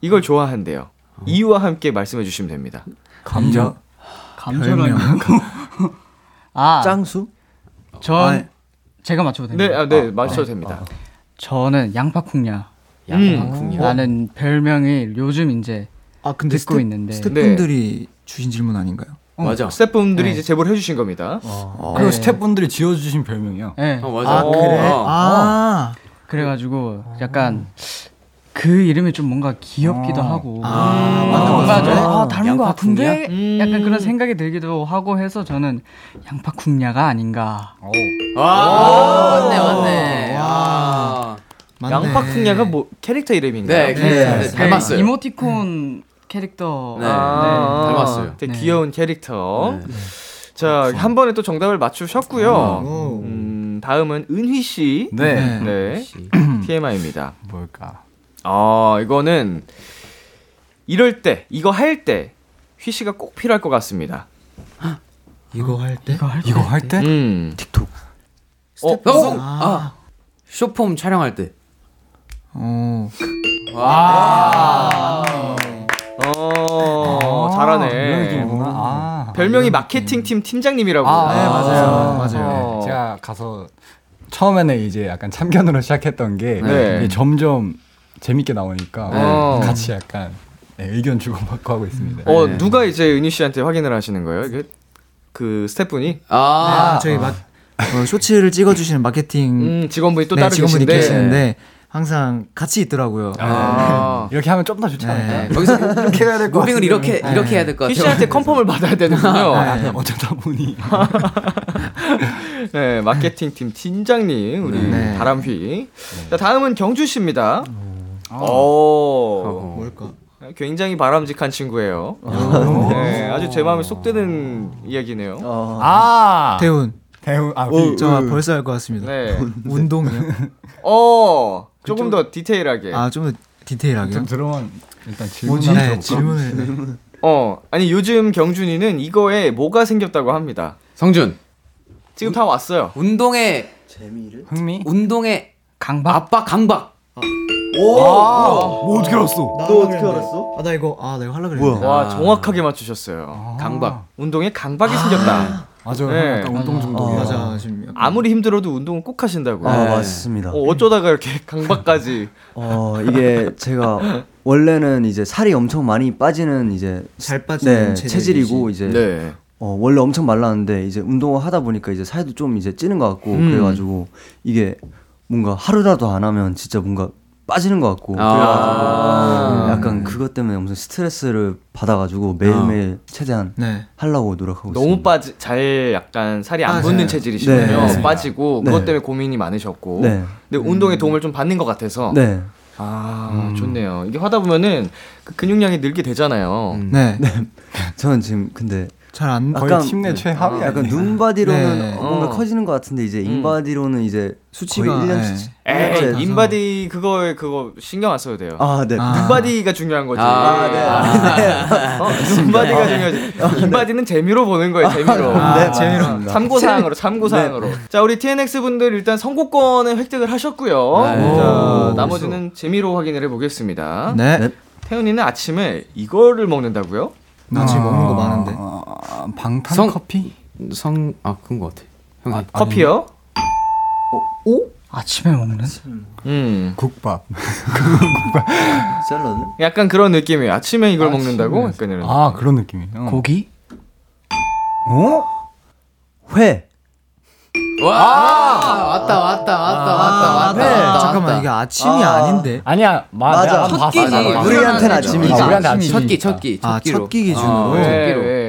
이걸 좋아한대요. 이유와 함께 말씀해 주시면 됩니다. 감자. 감자라뇨. 아, 짱수? 전 아, 제가 맞춰도 네, 됩니다. 아, 네, 맞춰도 됩니다. 저는 양파쿵냐. 양파쿵냐. 라는 별명이 요즘 이제 아 근데 듣고 스태- 있는데. 스태프분들이 주신 질문 아닌가요? 맞아. 스태프분들이 네. 이제 제보를 해주신 겁니다. 그리고 네. 스태프분들이 지어주신 별명이요. 네. 어, 맞아. 아, 그래? 어. 아, 그래가지고 약간 그 이름이 좀 뭔가 귀엽기도 어. 하고 아, 뭔가 맞는 것좀 같은데? 아, 닮은 것 같은데 음. 약간 그런 생각이 들기도 하고 해서 저는 양파 쿵냐가 아닌가 와, 맞네, 맞네. 와. 아. 맞네. 양파쿵야가 뭐 캐릭터 이름인가요? 네, 네. 네, 그 닮았어요. 이모티콘 캐릭터 네. 아, 닮았어요. 되게 네. 귀여운 캐릭터. 네. 자, 한 번에 또 정답을 맞추셨고요. 오. 음, 다음은 은휘 씨. 네. 네. TMI입니다. 뭘까? 아, 이거는 이럴 때, 이거 할 때, 휘 씨가 꼭 필요할 것 같습니다. 이거 할 때? 이거 할 이거 할 때? 음. 틱톡. 어, 어, 어, 아, 쇼폼 촬영할 때. 어. 어, 아, 잘하네. 이런 느낌이구나. 아. 별명이 마케팅 팀 팀장님이라고. 아, 네, 맞아요. 어. 맞아요. 네, 제가 가서 처음에는 이제 약간 참견으로 시작했던 게 네. 점점 재밌게 나오니까 네. 같이 약간 네, 의견 주고받고 하고 있습니다. 어, 네. 누가 이제 은희 씨한테 확인을 하시는 거예요? 이게 그 스태프분이? 아, 아, 저희 마, 어, 쇼츠를 찍어주시는 마케팅 음, 직원분이 또 네, 따로 직원분이 계신데. 계시는데 항상 같이 있더라고요. 아. 이렇게 하면 좀 더 좋지 않을까? 네. 거기서 이렇게 해야 될것 같아요. 무빙을 이렇게 이렇게 해야 될것휘 같아요. 씨한테 컨펌을 받아야 되는군요. 네. 어쩌다 보니 네, 마케팅 팀 팀장님 우리 네. 바람휘. 자, 다음은 경주 씨입니다. 아. 오. 어. 뭘까? 굉장히 바람직한 친구예요. 네, 아주 제 마음에 쏙 드는 이야기네요. 어, 아 태훈. 대우 아저 벌써 알 것 같습니다. 네. 운동이요? 어, 조금 더 디테일하게. 아, 좀 더 디테일하게요? 좀 들어만 일단 질문 뭐지? 네? 질문을. 네. 어, 아니 요즘 경준이는 이거에 뭐가 생겼다고 합니다. 성준 지금 다 왔어요. 운동에 재미를? 흥미? 운동에 강박 압박 강박. 뭐 어떻게 알았어? 너 어떻게 알았어? 아, 나 이거, 아, 나 이거 하려고 그랬는데. 와, 정확하게 맞추셨어요. 강박. 운동에 강박이 생겼다. 맞아요. 네. 약간 운동 중독이야. 맞아. 약간 아무리 힘들어도 운동은 꼭 하신다고요. 아, 네. 맞습니다. 어, 어쩌다가 이렇게 강박까지. 어, 이게 제가 원래는 이제 살이 엄청 많이 빠지는 이제 잘 빠지는 네, 체질이지. 체질이고 이제 네. 어, 원래 엄청 말랐는데 이제 운동을 하다 보니까 이제 살도 좀 이제 찌는 것 같고 음. 그래가지고 이게 뭔가 하루라도 안 하면 진짜 뭔가 빠지는 것 같고 아. 약간 그것 때문에 엄청 스트레스를 받아가지고 매일매일 최대한 네. 하려고 노력하고 너무 있습니다. 빠지 잘 약간 살이 안 맞아요. 붙는 체질이시군요. 네. 빠지고 네. 그것 때문에 고민이 많으셨고. 네. 근데 운동에 도움을 좀 받는 것 같아서. 네. 아 좋네요. 이게 하다 보면은 그 근육량이 늘게 되잖아요. 네. 저는 지금 근데 잘 안. 거의 약간- 팀내 최하위 약간 아니에요? 눈바디로는 네. 뭔가 어. 커지는 것 같은데 이제 인바디로는 이제 수치가, 거의 1년 네. 치- 에이 일년째- 인바디 그거에 그거 신경 안 써도 돼요. 아, 네. 아. 눈바디가 중요한 거지. 아, 네. 어, 눈바디가 중요하지. 인바디는 재미로 보는 거예요. 재미로. 아, 네, 재미로. 맞습니다. 참고 사항으로 참고 사항으로. 자 우리 TNX 분들 일단 선곡권을 획득을 하셨고요. 네. 자 오. 나머지는 재미로 확인을 해 보겠습니다. 네. 네. 태훈이는 아침에 이거를 먹는다고요? 나 지금 먹는 거 많은데. 아, 방탄 성- 커피? 성 아 그런 것 같아. 형이 커피요? 아침에 먹는 음, 국밥. 샐러드? 약간 그런 느낌이에요. 아침에 이걸 먹는다고? 아침에. 약간 이런. 아 그런 느낌이에요. 고기 어? 회. 와 왔다 왔다 왔다 왔다 왔다 네. 왔다. 잠깐만, 이게 아침이 아... 닌데 아니야 마, 맞아. 첫 봤어. 끼지. 나도. 우리한테는 아침이지. 아, 우리한테 아침이지. 첫끼 첫끼 아, 첫끼로. 첫끼 기준으로? 어, 네, 첫 끼로. 네.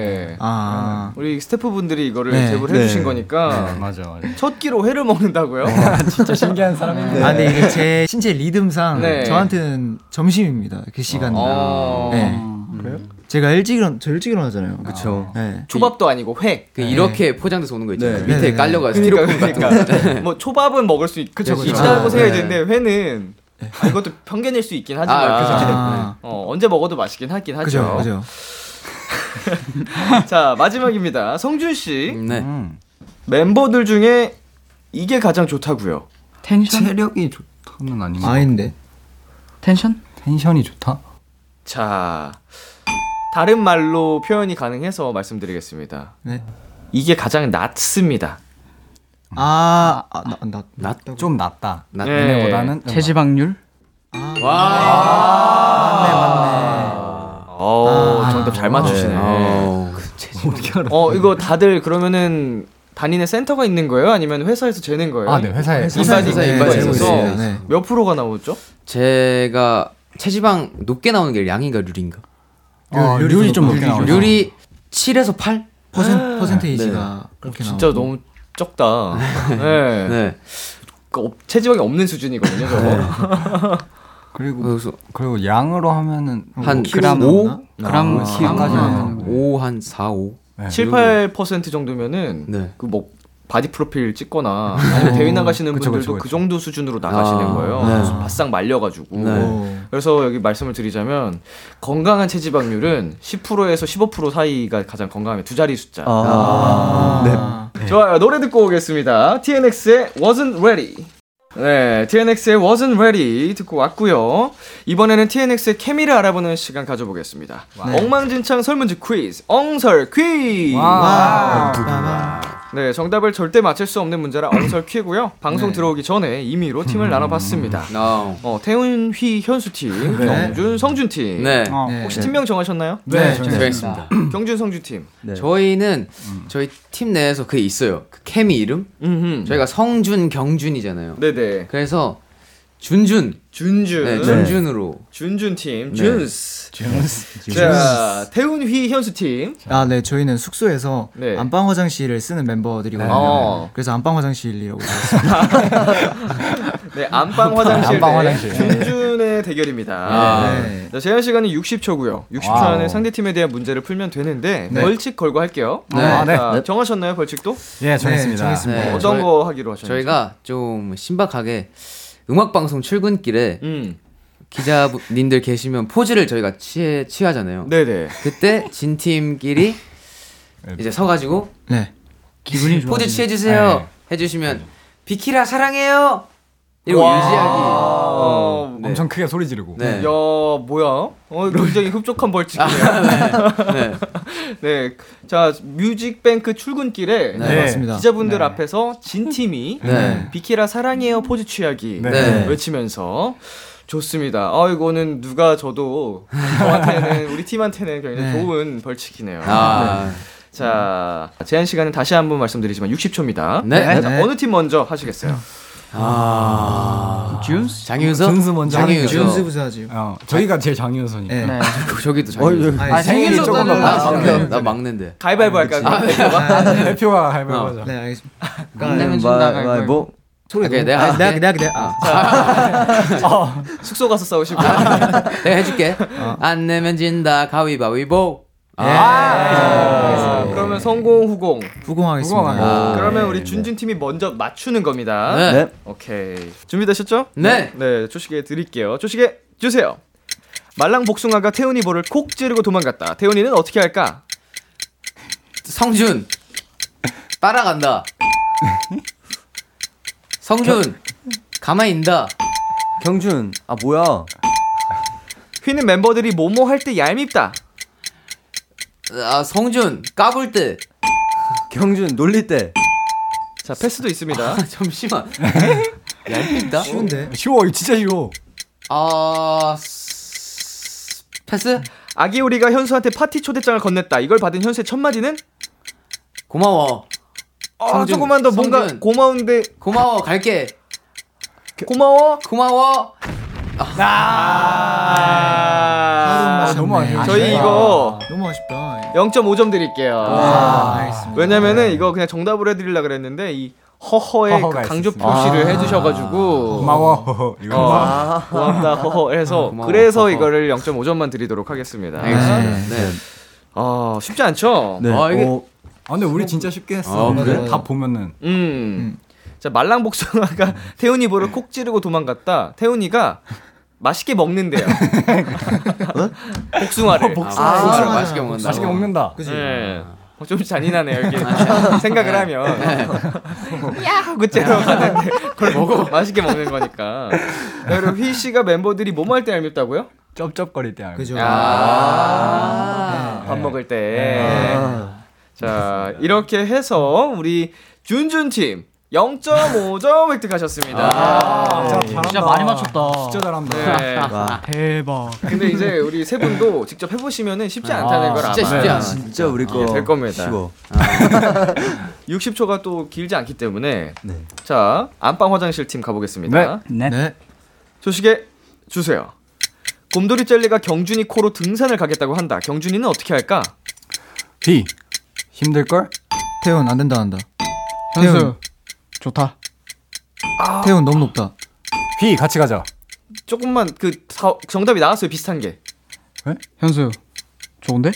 아. 우리 스태프분들이 이거를 네. 제보를 해주신 네. 거니까 맞아 맞아. 첫 끼로 회를 먹는다고요? 진짜 신기한 사람인데. 아, 근데 이게 제 신체 리듬상 네. 저한테는 점심입니다. 그 시간이. 어. 네. 그래요? 제가 일찍 일어, 저 일찍 일어나잖아요. 그쵸. 네. 초밥도 아니고 회. 그 이렇게 포장돼서 오는 거 있잖아요. 네. 밑에 네, 네. 깔려가 그러니까, 스티로폼 같은 거. 그러니까 뭐 초밥은 먹을 수 있, 그쵸, 그쵸. 있다고 아, 생각이 네. 드는데 회는 아, 이것도 편견일 수 있긴 하지만 아, 그죠. 아, 어, 언제 먹어도 맛있긴 하긴 하죠. 그죠, 그죠. 자 마지막입니다. 성준 씨 네. 음. 멤버들 중에 이게 가장 좋다고요. 텐션 체력이 좋다는 아닌가? 아닌데. 텐션 텐션이 좋다? 자 다른 말로 표현이 가능해서 말씀드리겠습니다. 네. 이게 가장 낫습니다. 아, 아 나, 나, 낫, 좀 낫다. 낫- 네. 체지방률? 어, 정답 잘 맞추시네. 어, 어, 이거 다들 그러면은 다니는 센터가 있는 거예요? 아니면 회사에서 재는 거예요? 아, 네, 회사에 인바디 회사에 인바디 재고 있어서 있어요. 네. 몇 프로가 나오죠? 제가 체지방 높게 나오는 게 양인가 률인가? 어, 률이 률이 좀좀 높게 나오죠. 률이 7에서 8? 퍼센, 퍼센테이지가 그렇게 진짜 나오고. 너무 적다. 네. 네. 그 업- 체지방이 없는 수준이거든요, 저거. 그리고 그래서 그리고 양으로 하면은 한뭐 그램 키로 5? 나오나? 그람 아, 그람까지 아, 나오는 거예요. 5, 한 4, 5? 네. 7, 8% 정도면은 네. 그뭐 바디 프로필 찍거나 아니면 대회 나가시는 그쵸, 분들도 그쵸, 그 그쵸. 정도 수준으로 나가시는 아, 거예요. 네. 그래서 바싹 말려가지고. 네. 오. 그래서 여기 말씀을 드리자면 건강한 체지방률은 10%에서 15% 사이가 가장 건강하면 두 자리 숫자. 아, 네. 좋아요. 노래 듣고 오겠습니다. TNX의 Wasn't Ready. 네, TNX의 Wasn't Ready 듣고 왔고요. 이번에는 TNX의 케미를 알아보는 시간 가져보겠습니다. 엉망진창 설문지 퀴즈, 엉설 퀴즈. 네, 정답을 절대 맞힐 수 없는 문제라 엉설 퀴고요. 방송 들어오기 전에 임의로 팀을 나눠봤습니다. 어. 어, 태훈, 휘, 현수 팀, 경준, 성준 팀. 네. 어. 네. 혹시 팀명 정하셨나요? 네, 정했습니다. 경준, 성준 팀. 네. 저희는 저희 팀 내에서 그게 있어요. 그 케미 이름? 음, 저희가 성준, 경준이잖아요. 네네. 그래서 준준. 준준. 네, 준준으로. 준준 팀, 네. 준스. 자, 태훈, 휘, 현수 팀. 아, 네, 저희는 숙소에서 네. 안방 화장실을 쓰는 멤버들이거든요. 어. 그래서 안방 화장실이라고. 네, 안방 화장실 안방 대 화장실. 준준 의 대결입니다. 아. 네. 자, 제한 시간은 60초고요. 60초 와우. 안에 상대 팀에 대한 문제를 풀면 되는데 네. 벌칙 걸고 할게요. 네. 아, 네. 자, 정하셨나요, 벌칙도? 예, 정했습니다. 정했습니다. 네, 어떤 저희- 거 하기로 하셨나요? 저희가 좀 신박하게 음악 방송 출근길에 음. 기자님들 계시면 포즈를 저희가 취해, 취하잖아요. 네네. 그때 진 팀끼리 이제 서가지고 네. 기분이 좋아. 포즈 취해주세요 네. 해주시면 비키라 사랑해요 이거 유지하기 어, 네. 엄청 크게 소리 지르고. 네. 야, 뭐야? 어, 굉장히 흡족한 벌칙이네요. 네. 네. 자, 뮤직뱅크 출근길에 네. 네. 맞습니다. 기자분들 네. 앞에서 진 팀이 네. 비키라 사랑해요 포즈 취하기 네. 외치면서 좋습니다. 아 이거는 누가 저도 저한테는 우리 팀한테는 굉장히 네. 좋은 벌칙이네요. 아, 자 제한 시간은 다시 한번 말씀드리지만 60초입니다. 네. 자, 어느 팀 먼저 하시겠어요? 아, 준스? 장윤서? 준수 먼저. 거죠. 준수부터 하죠. 어, 저희가 제일 장윤선이니까. 네. 네. 저기도 장윤서. 아니, 아, 생일로 조금 아, 막내, 네. 나 막내인데. 가위바위보 할까요? 대표가 할배하자. 네, 알겠습니다. 안 내면 진다. 말, 말, 뭐? 소리 오케이, 너무- 내가 아, 내가. 내가 내가 숙소 가서 싸우시고. 내가 해줄게. 안 내면 진다 가위바위보. 아, 아, 그러면 성공 후공. 후공하겠습니다. 후공하겠습니다. 그러면 우리 준준 팀이 먼저 맞추는 겁니다. 네. 네. 오케이 준비되셨죠? 네. 네, 초시계 드릴게요. 초시계 주세요. 말랑 복숭아가 태훈이 볼을 콕 찌르고 도망갔다. 태훈이는 어떻게 할까? 성준 따라간다. 성준 가만히 있다. 경준, 아 뭐야? 휘는 멤버들이 뭐뭐 할 때 얄밉다. 아 성준 까불 때. 경준 놀릴 때. 자, 패스도 있습니다. 아, 잠시만. 얄밉다. 쉬운데. 쉬워, 이거 진짜 쉬워. 아 스- 패스? 아기 오리가 현수한테 파티 초대장을 건넸다. 이걸 받은 현수의 첫 마디는 고마워. 아, 성준, 조금만 더 뭔가 성준. 고마운데 고마워 갈게. 고마워. 고마워. 아, 아, 너무 아쉬워. 저희 이거 너무 아쉽다. 0.5점 드릴게요. 아, 알겠습니다. 왜냐면은 이거 그냥 정답으로 해드리려 그랬는데 이 허허의 그 강조. 표시를 아. 해주셔가지고 고마워. 이거. 어, 고맙다 허허 해서 고마워, 그래서 허허. 이거를 0.5점만 드리도록 하겠습니다. 알겠습니다. 네. 아 쉽지 않죠? 네. 아, 이게- 어, 아, 근데 우리 진짜 쉽게 했어. 아, 그래? 다 보면은. 음. 자 말랑 복숭아가 태훈이 볼을 콕 찌르고 도망갔다. 태훈이가 맛있게 먹는데요. 복숭아를. 복숭아 아, 복숭아를 맛있게 먹는다. 맛있게 먹는다. 그지? 네. 어, 좀 잔인하네요 이게 생각을 하면 야 그째로 가는데 그걸 먹어 맛있게 먹는 거니까 자, 그리고 휘 씨가 멤버들이 뭐뭐 할 때 얄밉다고요? 쩝쩝거릴 때 알고. 그죠. 아, 밥 먹을 때. 자, 이렇게 해서 우리 준준 팀 0.5점 획득하셨습니다. 아, 네. 진짜 많이 맞췄다. 진짜 잘한다. 네. 대박. 근데 이제 우리 세 분도 직접 해보시면은 쉽지 않다는 걸 아마 진짜 쉽지 않아. 진짜 우리 거 될 겁니다. 쉬워. 60초가 또 길지 않기 때문에 네. 자 안방 화장실 팀 가보겠습니다. 네. 네. 조식에 주세요. 곰돌이 젤리가 경준이 코로 등산을 가겠다고 한다. 경준이는 어떻게 할까? B 힘들 걸? 태훈 안 된다 한다. 현수 좋다. 태훈 너무 높다. B 같이 가자. 조금만 그 사- 정답이 나왔어요. 비슷한 게. 현수 좋은데?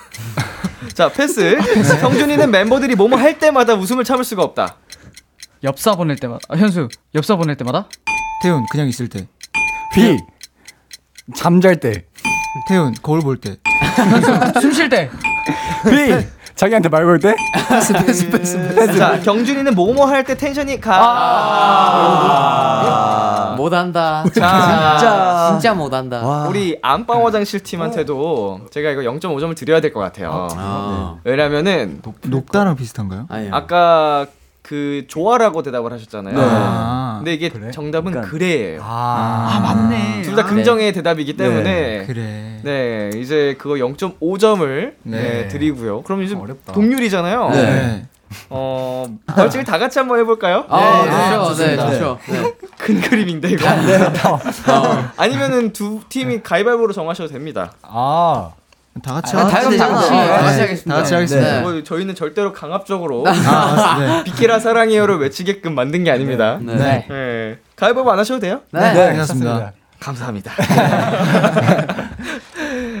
자 패스. 경준이는 멤버들이 뭐뭐 할 때마다 웃음을 참을 수가 없다. 엽사 보낼 때마다 아, 현수 엽사 보낼 때마다 태훈 그냥 있을 때. B 잠잘 때. 태훈 거울 볼 때. 숨쉴 때. B 자기한테 말 걸 때. 자 경준이는 뭐뭐 할 때 텐션이 가. 아. 못한다. 자, 진짜 못한다. 우리 안방 화장실 팀한테도 제가 이거 0.5점을 드려야 될 것 같아요. 아. 왜냐면은 녹 다랑 비슷한가요? 아니요. 아까 그 좋아라고 대답을 하셨잖아요. 아. 근데 이게 그래? 정답은 그래예요. 아, 맞네. 둘 다 긍정의 대답이기 때문에 그래. 네 이제 그거 0.5점을 네. 네. 드리고요. 그럼 이제 어렵다. 동률이잖아요. 네. 어 벌칙을 다 같이 한번 해볼까요? 아, 네, 좋죠. 네, 좋습니다. 좋죠. 네. 큰 그림인데 이거. 어. 아니면은 두 팀이 가위바위보로 정하셔도 됩니다. 아. 다 같이 아, 하죠. 다 같이, 다 같이, 네. 다 같이 하겠습니다. 다 같이 하겠습니다. 네. 뭐 저희는 절대로 강압적으로 아, 네. 비키라 사랑해요를 외치게끔 만든 게 아닙니다. 네. 네. 네. 가위바위보 안 하셔도 돼요? 네. 네, 괜찮습니다. 감사합니다.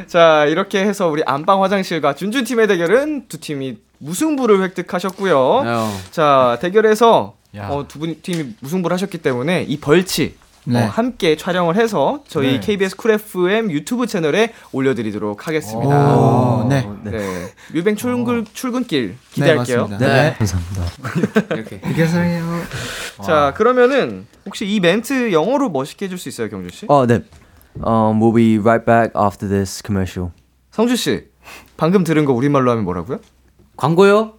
자, 이렇게 해서 우리 안방 화장실과 준준 팀의 대결은 두 팀이 무승부를 획득하셨고요. 어. 자, 대결에서 야. 어, 두 분 팀이 무승부를 하셨기 때문에 이 벌칙 네. 어, 함께 촬영을 해서 저희 네. KBS 쿨 FM 유튜브 채널에 올려드리도록 하겠습니다. 오, 네. 네. 뮤뱅 출근 출근길 네, 기대할게요. 맞습니다. 네. 감사합니다. 이렇게. 이게 사랑해요. 자, 그러면은 혹시 이 멘트 영어로 멋있게 해줄 수 있어요, 경준 씨? 어, 네. Um, we'll be right back after this commercial. 성준 씨, 방금 들은 거 우리말로 하면 뭐라고요? 광고요?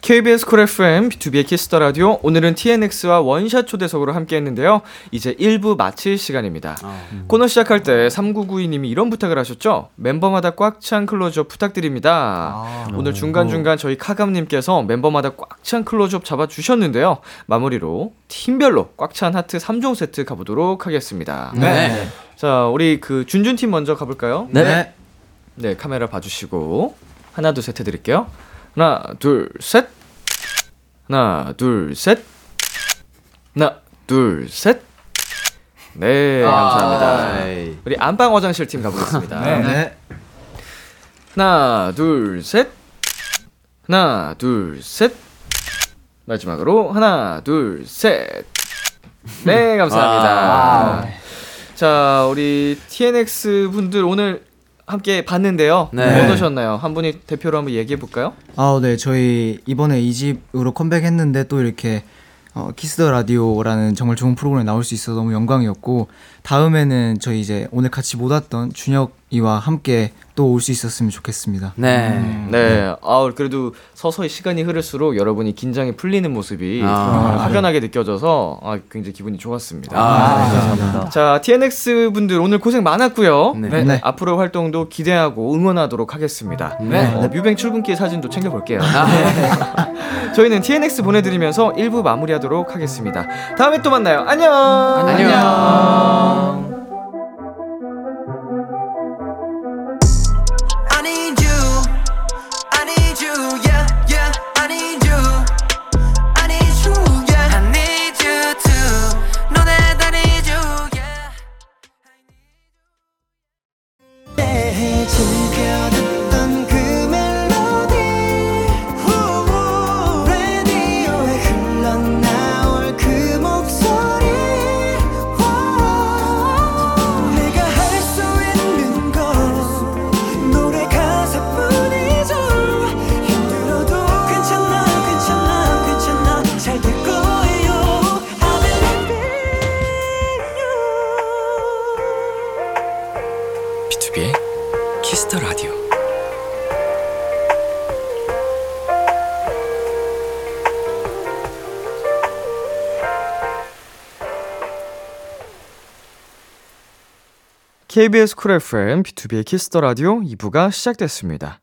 KBS 쿨 FM, B2B의 키스터 라디오. 오늘은 TNX와 원샷 초대석으로 함께 했는데요. 이제 1부 마칠 시간입니다. 코너 시작할 때 3992님이 이런 부탁을 하셨죠? 멤버마다 꽉 찬 클로즈업 부탁드립니다. 오늘 중간중간 저희 카감님께서 멤버마다 꽉 찬 클로즈업 잡아주셨는데요. 마무리로 팀별로 꽉 찬 하트 3종 세트 가보도록 하겠습니다. 네. 자, 우리 그 준준팀 먼저 가볼까요? 네. 네, 카메라 봐주시고 하나 둘 셋 해드릴게요. 하나 둘 셋. 하나 둘 셋. 하나 둘 셋. 네, 감사합니다. 아이. 우리 안방 화장실 팀 가보겠습니다. 네. 하나 둘 셋. 하나 둘 셋. 마지막으로 하나 둘 셋. 네, 감사합니다. 자, 우리 TNX 분들 오늘 함께 봤는데요. 네. 어떠셨나요? 한 분이 대표로 한번 얘기해 볼까요? 아, 네. 저희 이번에 이집으로 컴백했는데 또 이렇게 어, 키스 더 라디오라는 정말 좋은 프로그램에 나올 수 있어서 너무 영광이었고 다음에는 저희 이제 오늘 같이 못 왔던 준혁이와 함께 또 올 수 있었으면 좋겠습니다. 네. 네. 아, 그래도 서서히 시간이 흐를수록 여러분이 긴장이 풀리는 모습이 아. 확연하게 느껴져서 아, 굉장히 기분이 좋았습니다. 아, 감사합니다. 자, TNX 분들 오늘 고생 많았고요. 네. 네. 앞으로 활동도 기대하고 응원하도록 하겠습니다. 네. 어, 뮤뱅 출근길 사진도 챙겨볼게요. 저희는 TNX 보내드리면서 1부 마무리하도록 하겠습니다. 다음에 또 만나요. 안녕. 안녕. song. KBS 쿨 FM, B2B의 키스터 라디오 2부가 시작됐습니다.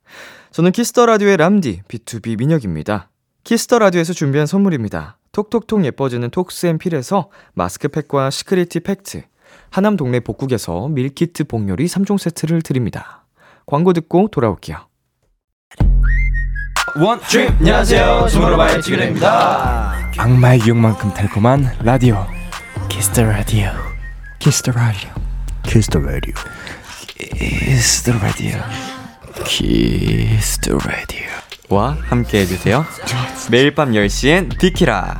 저는 Kiss the Radio의 람디, BTOB 민혁입니다. Kiss the Radio에서 준비한 선물입니다. 톡톡톡 예뻐지는 톡스앤필에서 마스크팩과 시크릿티 팩트, 하남 동네 복국에서 밀키트 복요리 3종 세트를 드립니다. 광고 듣고 돌아올게요. 원트립 안녕하세요 주무로바의 지그레입니다 악마의 유혹만큼 달콤한 라디오 Kiss the Radio Kiss the Radio Kiss the Radio Kiss the Radio Kiss the Radio 와 함께 해주세요. 매일 밤 10시엔 비키라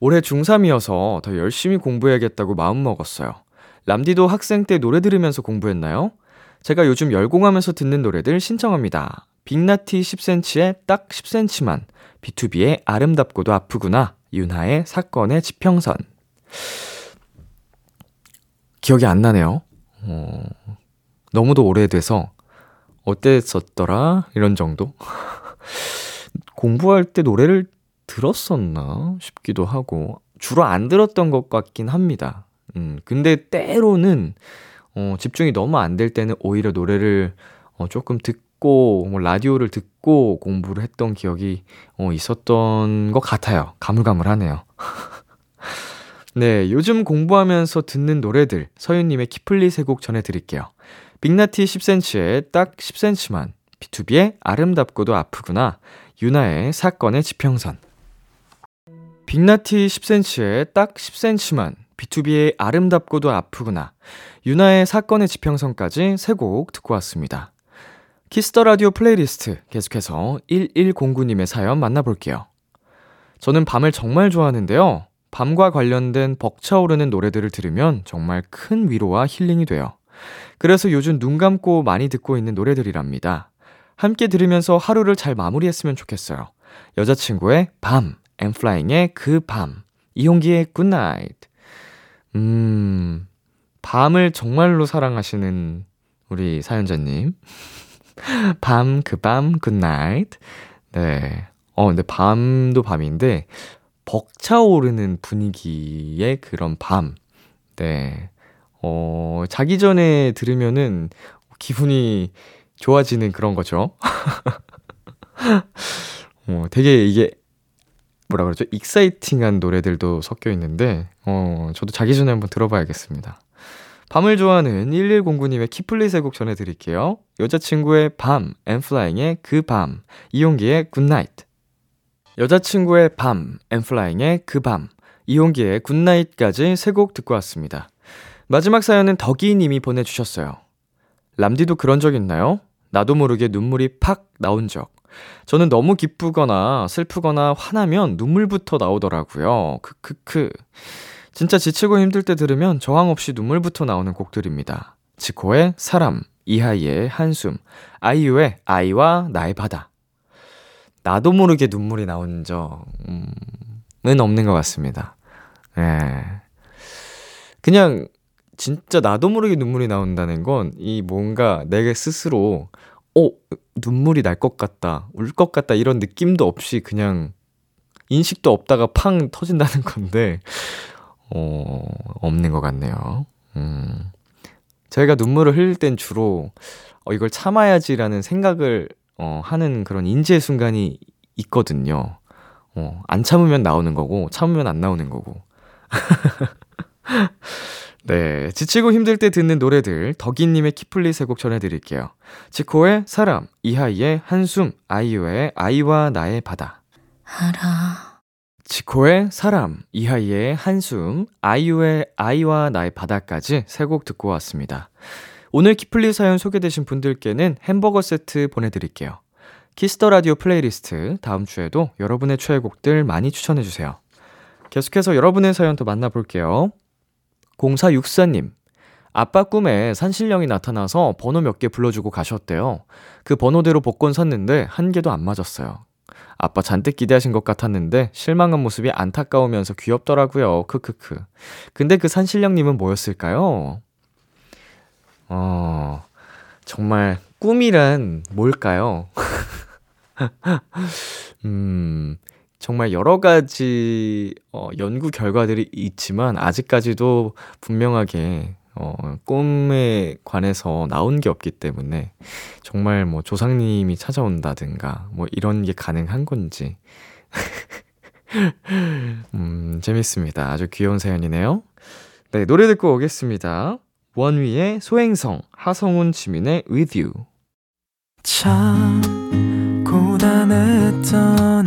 올해 중3이어서 더 열심히 공부해야겠다고 마음먹었어요. 람디도 학생 때 노래 들으면서 공부했나요? 제가 요즘 열공하면서 듣는 노래들 신청합니다. 빅나티 10cm에 딱 10cm만, B2B의 아름답고도 아프구나, 윤하의 사건의 지평선. 기억이 안 나네요. 어, 너무도 오래돼서, 어땠었더라? 이런 정도? 공부할 때 노래를 들었었나 싶기도 하고 주로 안 들었던 것 같긴 합니다. 음, 근데 때로는 어, 집중이 너무 안 될 때는 오히려 노래를 어, 조금 듣고 뭐 라디오를 듣고 공부를 했던 기억이 어, 있었던 것 같아요. 가물가물하네요. 네, 요즘 공부하면서 듣는 노래들 서윤님의 키플리 세 곡 전해드릴게요. 빅나티 10cm에 딱 10cm만, B2B의 아름답고도 아프구나, 유나의 사건의 지평선. BIG Naughty 10cm에 딱 10cm만, BTOB의 아름답고도 아프구나, 윤하의 사건의 지평선까지 세 곡 듣고 왔습니다. Kiss the Radio playlist 계속해서 1109님의 사연 만나볼게요. 저는 밤을 정말 좋아하는데요. 밤과 관련된 벅차오르는 노래들을 들으면 정말 큰 위로와 힐링이 돼요. 그래서 요즘 눈 감고 많이 듣고 있는 노래들이랍니다. 함께 들으면서 하루를 잘 마무리했으면 좋겠어요. 여자친구의 밤, N.Flying의 그 밤, 이홍기의 Good Night. 음, 밤을 정말로 사랑하시는 우리 사연자님. 밤, 그 밤, Good Night. 네. 어, 근데 밤도 밤인데, 벅차오르는 분위기의 그런 밤. 네. 어, 자기 전에 들으면은 기분이 좋아지는 그런 거죠. 어, 되게 이게 뭐라 그러죠? exciting한 노래들도 섞여 있는데, 어, 저도 자기 전에 한번 들어봐야겠습니다. 밤을 좋아하는 1109님의 키플리 세곡 전해드릴게요. 여자친구의 밤, N.Flying의 그 밤, 이홍기의 Good Night. 여자친구의 밤, N.Flying의 그 밤, 이홍기의 Good Night까지 세 곡 듣고 왔습니다. 마지막 사연은 덕이님이 보내주셨어요. 람디도 그런 적 있나요? 나도 모르게 눈물이 팍 나온 적. 저는 너무 기쁘거나 슬프거나 화나면 눈물부터 나오더라고요. 크크크. 진짜 지치고 힘들 때 들으면 저항 없이 눈물부터 나오는 곡들입니다. 지코의 사람, 이하이의 한숨, 아이유의 아이와 나의 바다. 나도 모르게 눈물이 나온 적은 없는 것 같습니다. 예. 그냥 진짜 나도 모르게 눈물이 나온다는 건 이 뭔가 내게 스스로 어 눈물이 날 것 같다 울 것 같다 이런 느낌도 없이 그냥 인식도 없다가 팡 터진다는 건데 어 없는 것 같네요. 음 저희가 눈물을 흘릴 땐 주로 어, 이걸 참아야지라는 생각을 어, 하는 그런 인지의 순간이 있거든요. 어, 안 참으면 나오는 거고, 참으면 안 나오는 거고. 네, 지치고 힘들 때 듣는 노래들 덕이님의 키플리 세곡 전해드릴게요. 지코의 사람, 이하이의 한숨, 아이유의 아이와 나의 바다. 알아. 지코의 사람, 이하이의 한숨, 아이유의 아이와 나의 바다까지 세 곡 듣고 왔습니다. 오늘 키플리 사연 소개되신 분들께는 햄버거 세트 보내드릴게요. Kiss the Radio playlist 다음 주에도 여러분의 최애곡들 많이 추천해주세요. 계속해서 여러분의 사연 또 만나볼게요. 0464님, 아빠 꿈에 산신령이 나타나서 번호 몇 개 불러주고 가셨대요. 그 번호대로 복권 샀는데 한 개도 안 맞았어요. 아빠 잔뜩 기대하신 것 같았는데 실망한 모습이 안타까우면서 귀엽더라고요. 크크크. 근데 그 산신령님은 뭐였을까요? 어, 정말 꿈이란 뭘까요? 음, 정말 여러 가지 어, 연구 결과들이 있지만 아직까지도 분명하게 어, 꿈에 관해서 나온 게 없기 때문에 정말 뭐 조상님이 찾아온다든가 뭐 이런 게 가능한 건지 음, 재밌습니다. 아주 귀여운 사연이네요. 네, 노래 듣고 오겠습니다. 원위의 소행성, 하성운 지민의 With You. 참 고단했던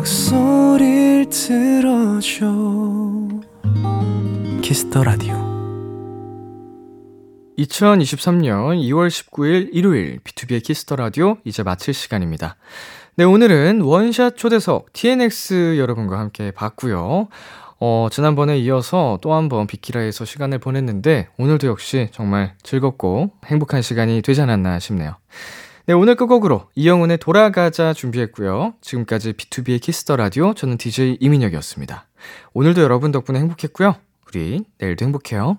목소리를 들어줘 Kiss the Radio 2023년 2월 19일 일요일 B2B의 키스터 라디오 이제 마칠 시간입니다. 네, 오늘은 원샷 초대석 TNX 여러분과 함께 봤고요. 어, 지난번에 이어서 또 한 번 비키라에서 시간을 보냈는데 오늘도 역시 정말 즐겁고 행복한 시간이 되지 않았나 싶네요. 네, 오늘 끝곡으로 이영훈의 돌아가자 준비했고요. 지금까지 B2B의 키스터 라디오 저는 DJ 이민혁이었습니다. 오늘도 여러분 덕분에 행복했고요. 우리 내일도 행복해요.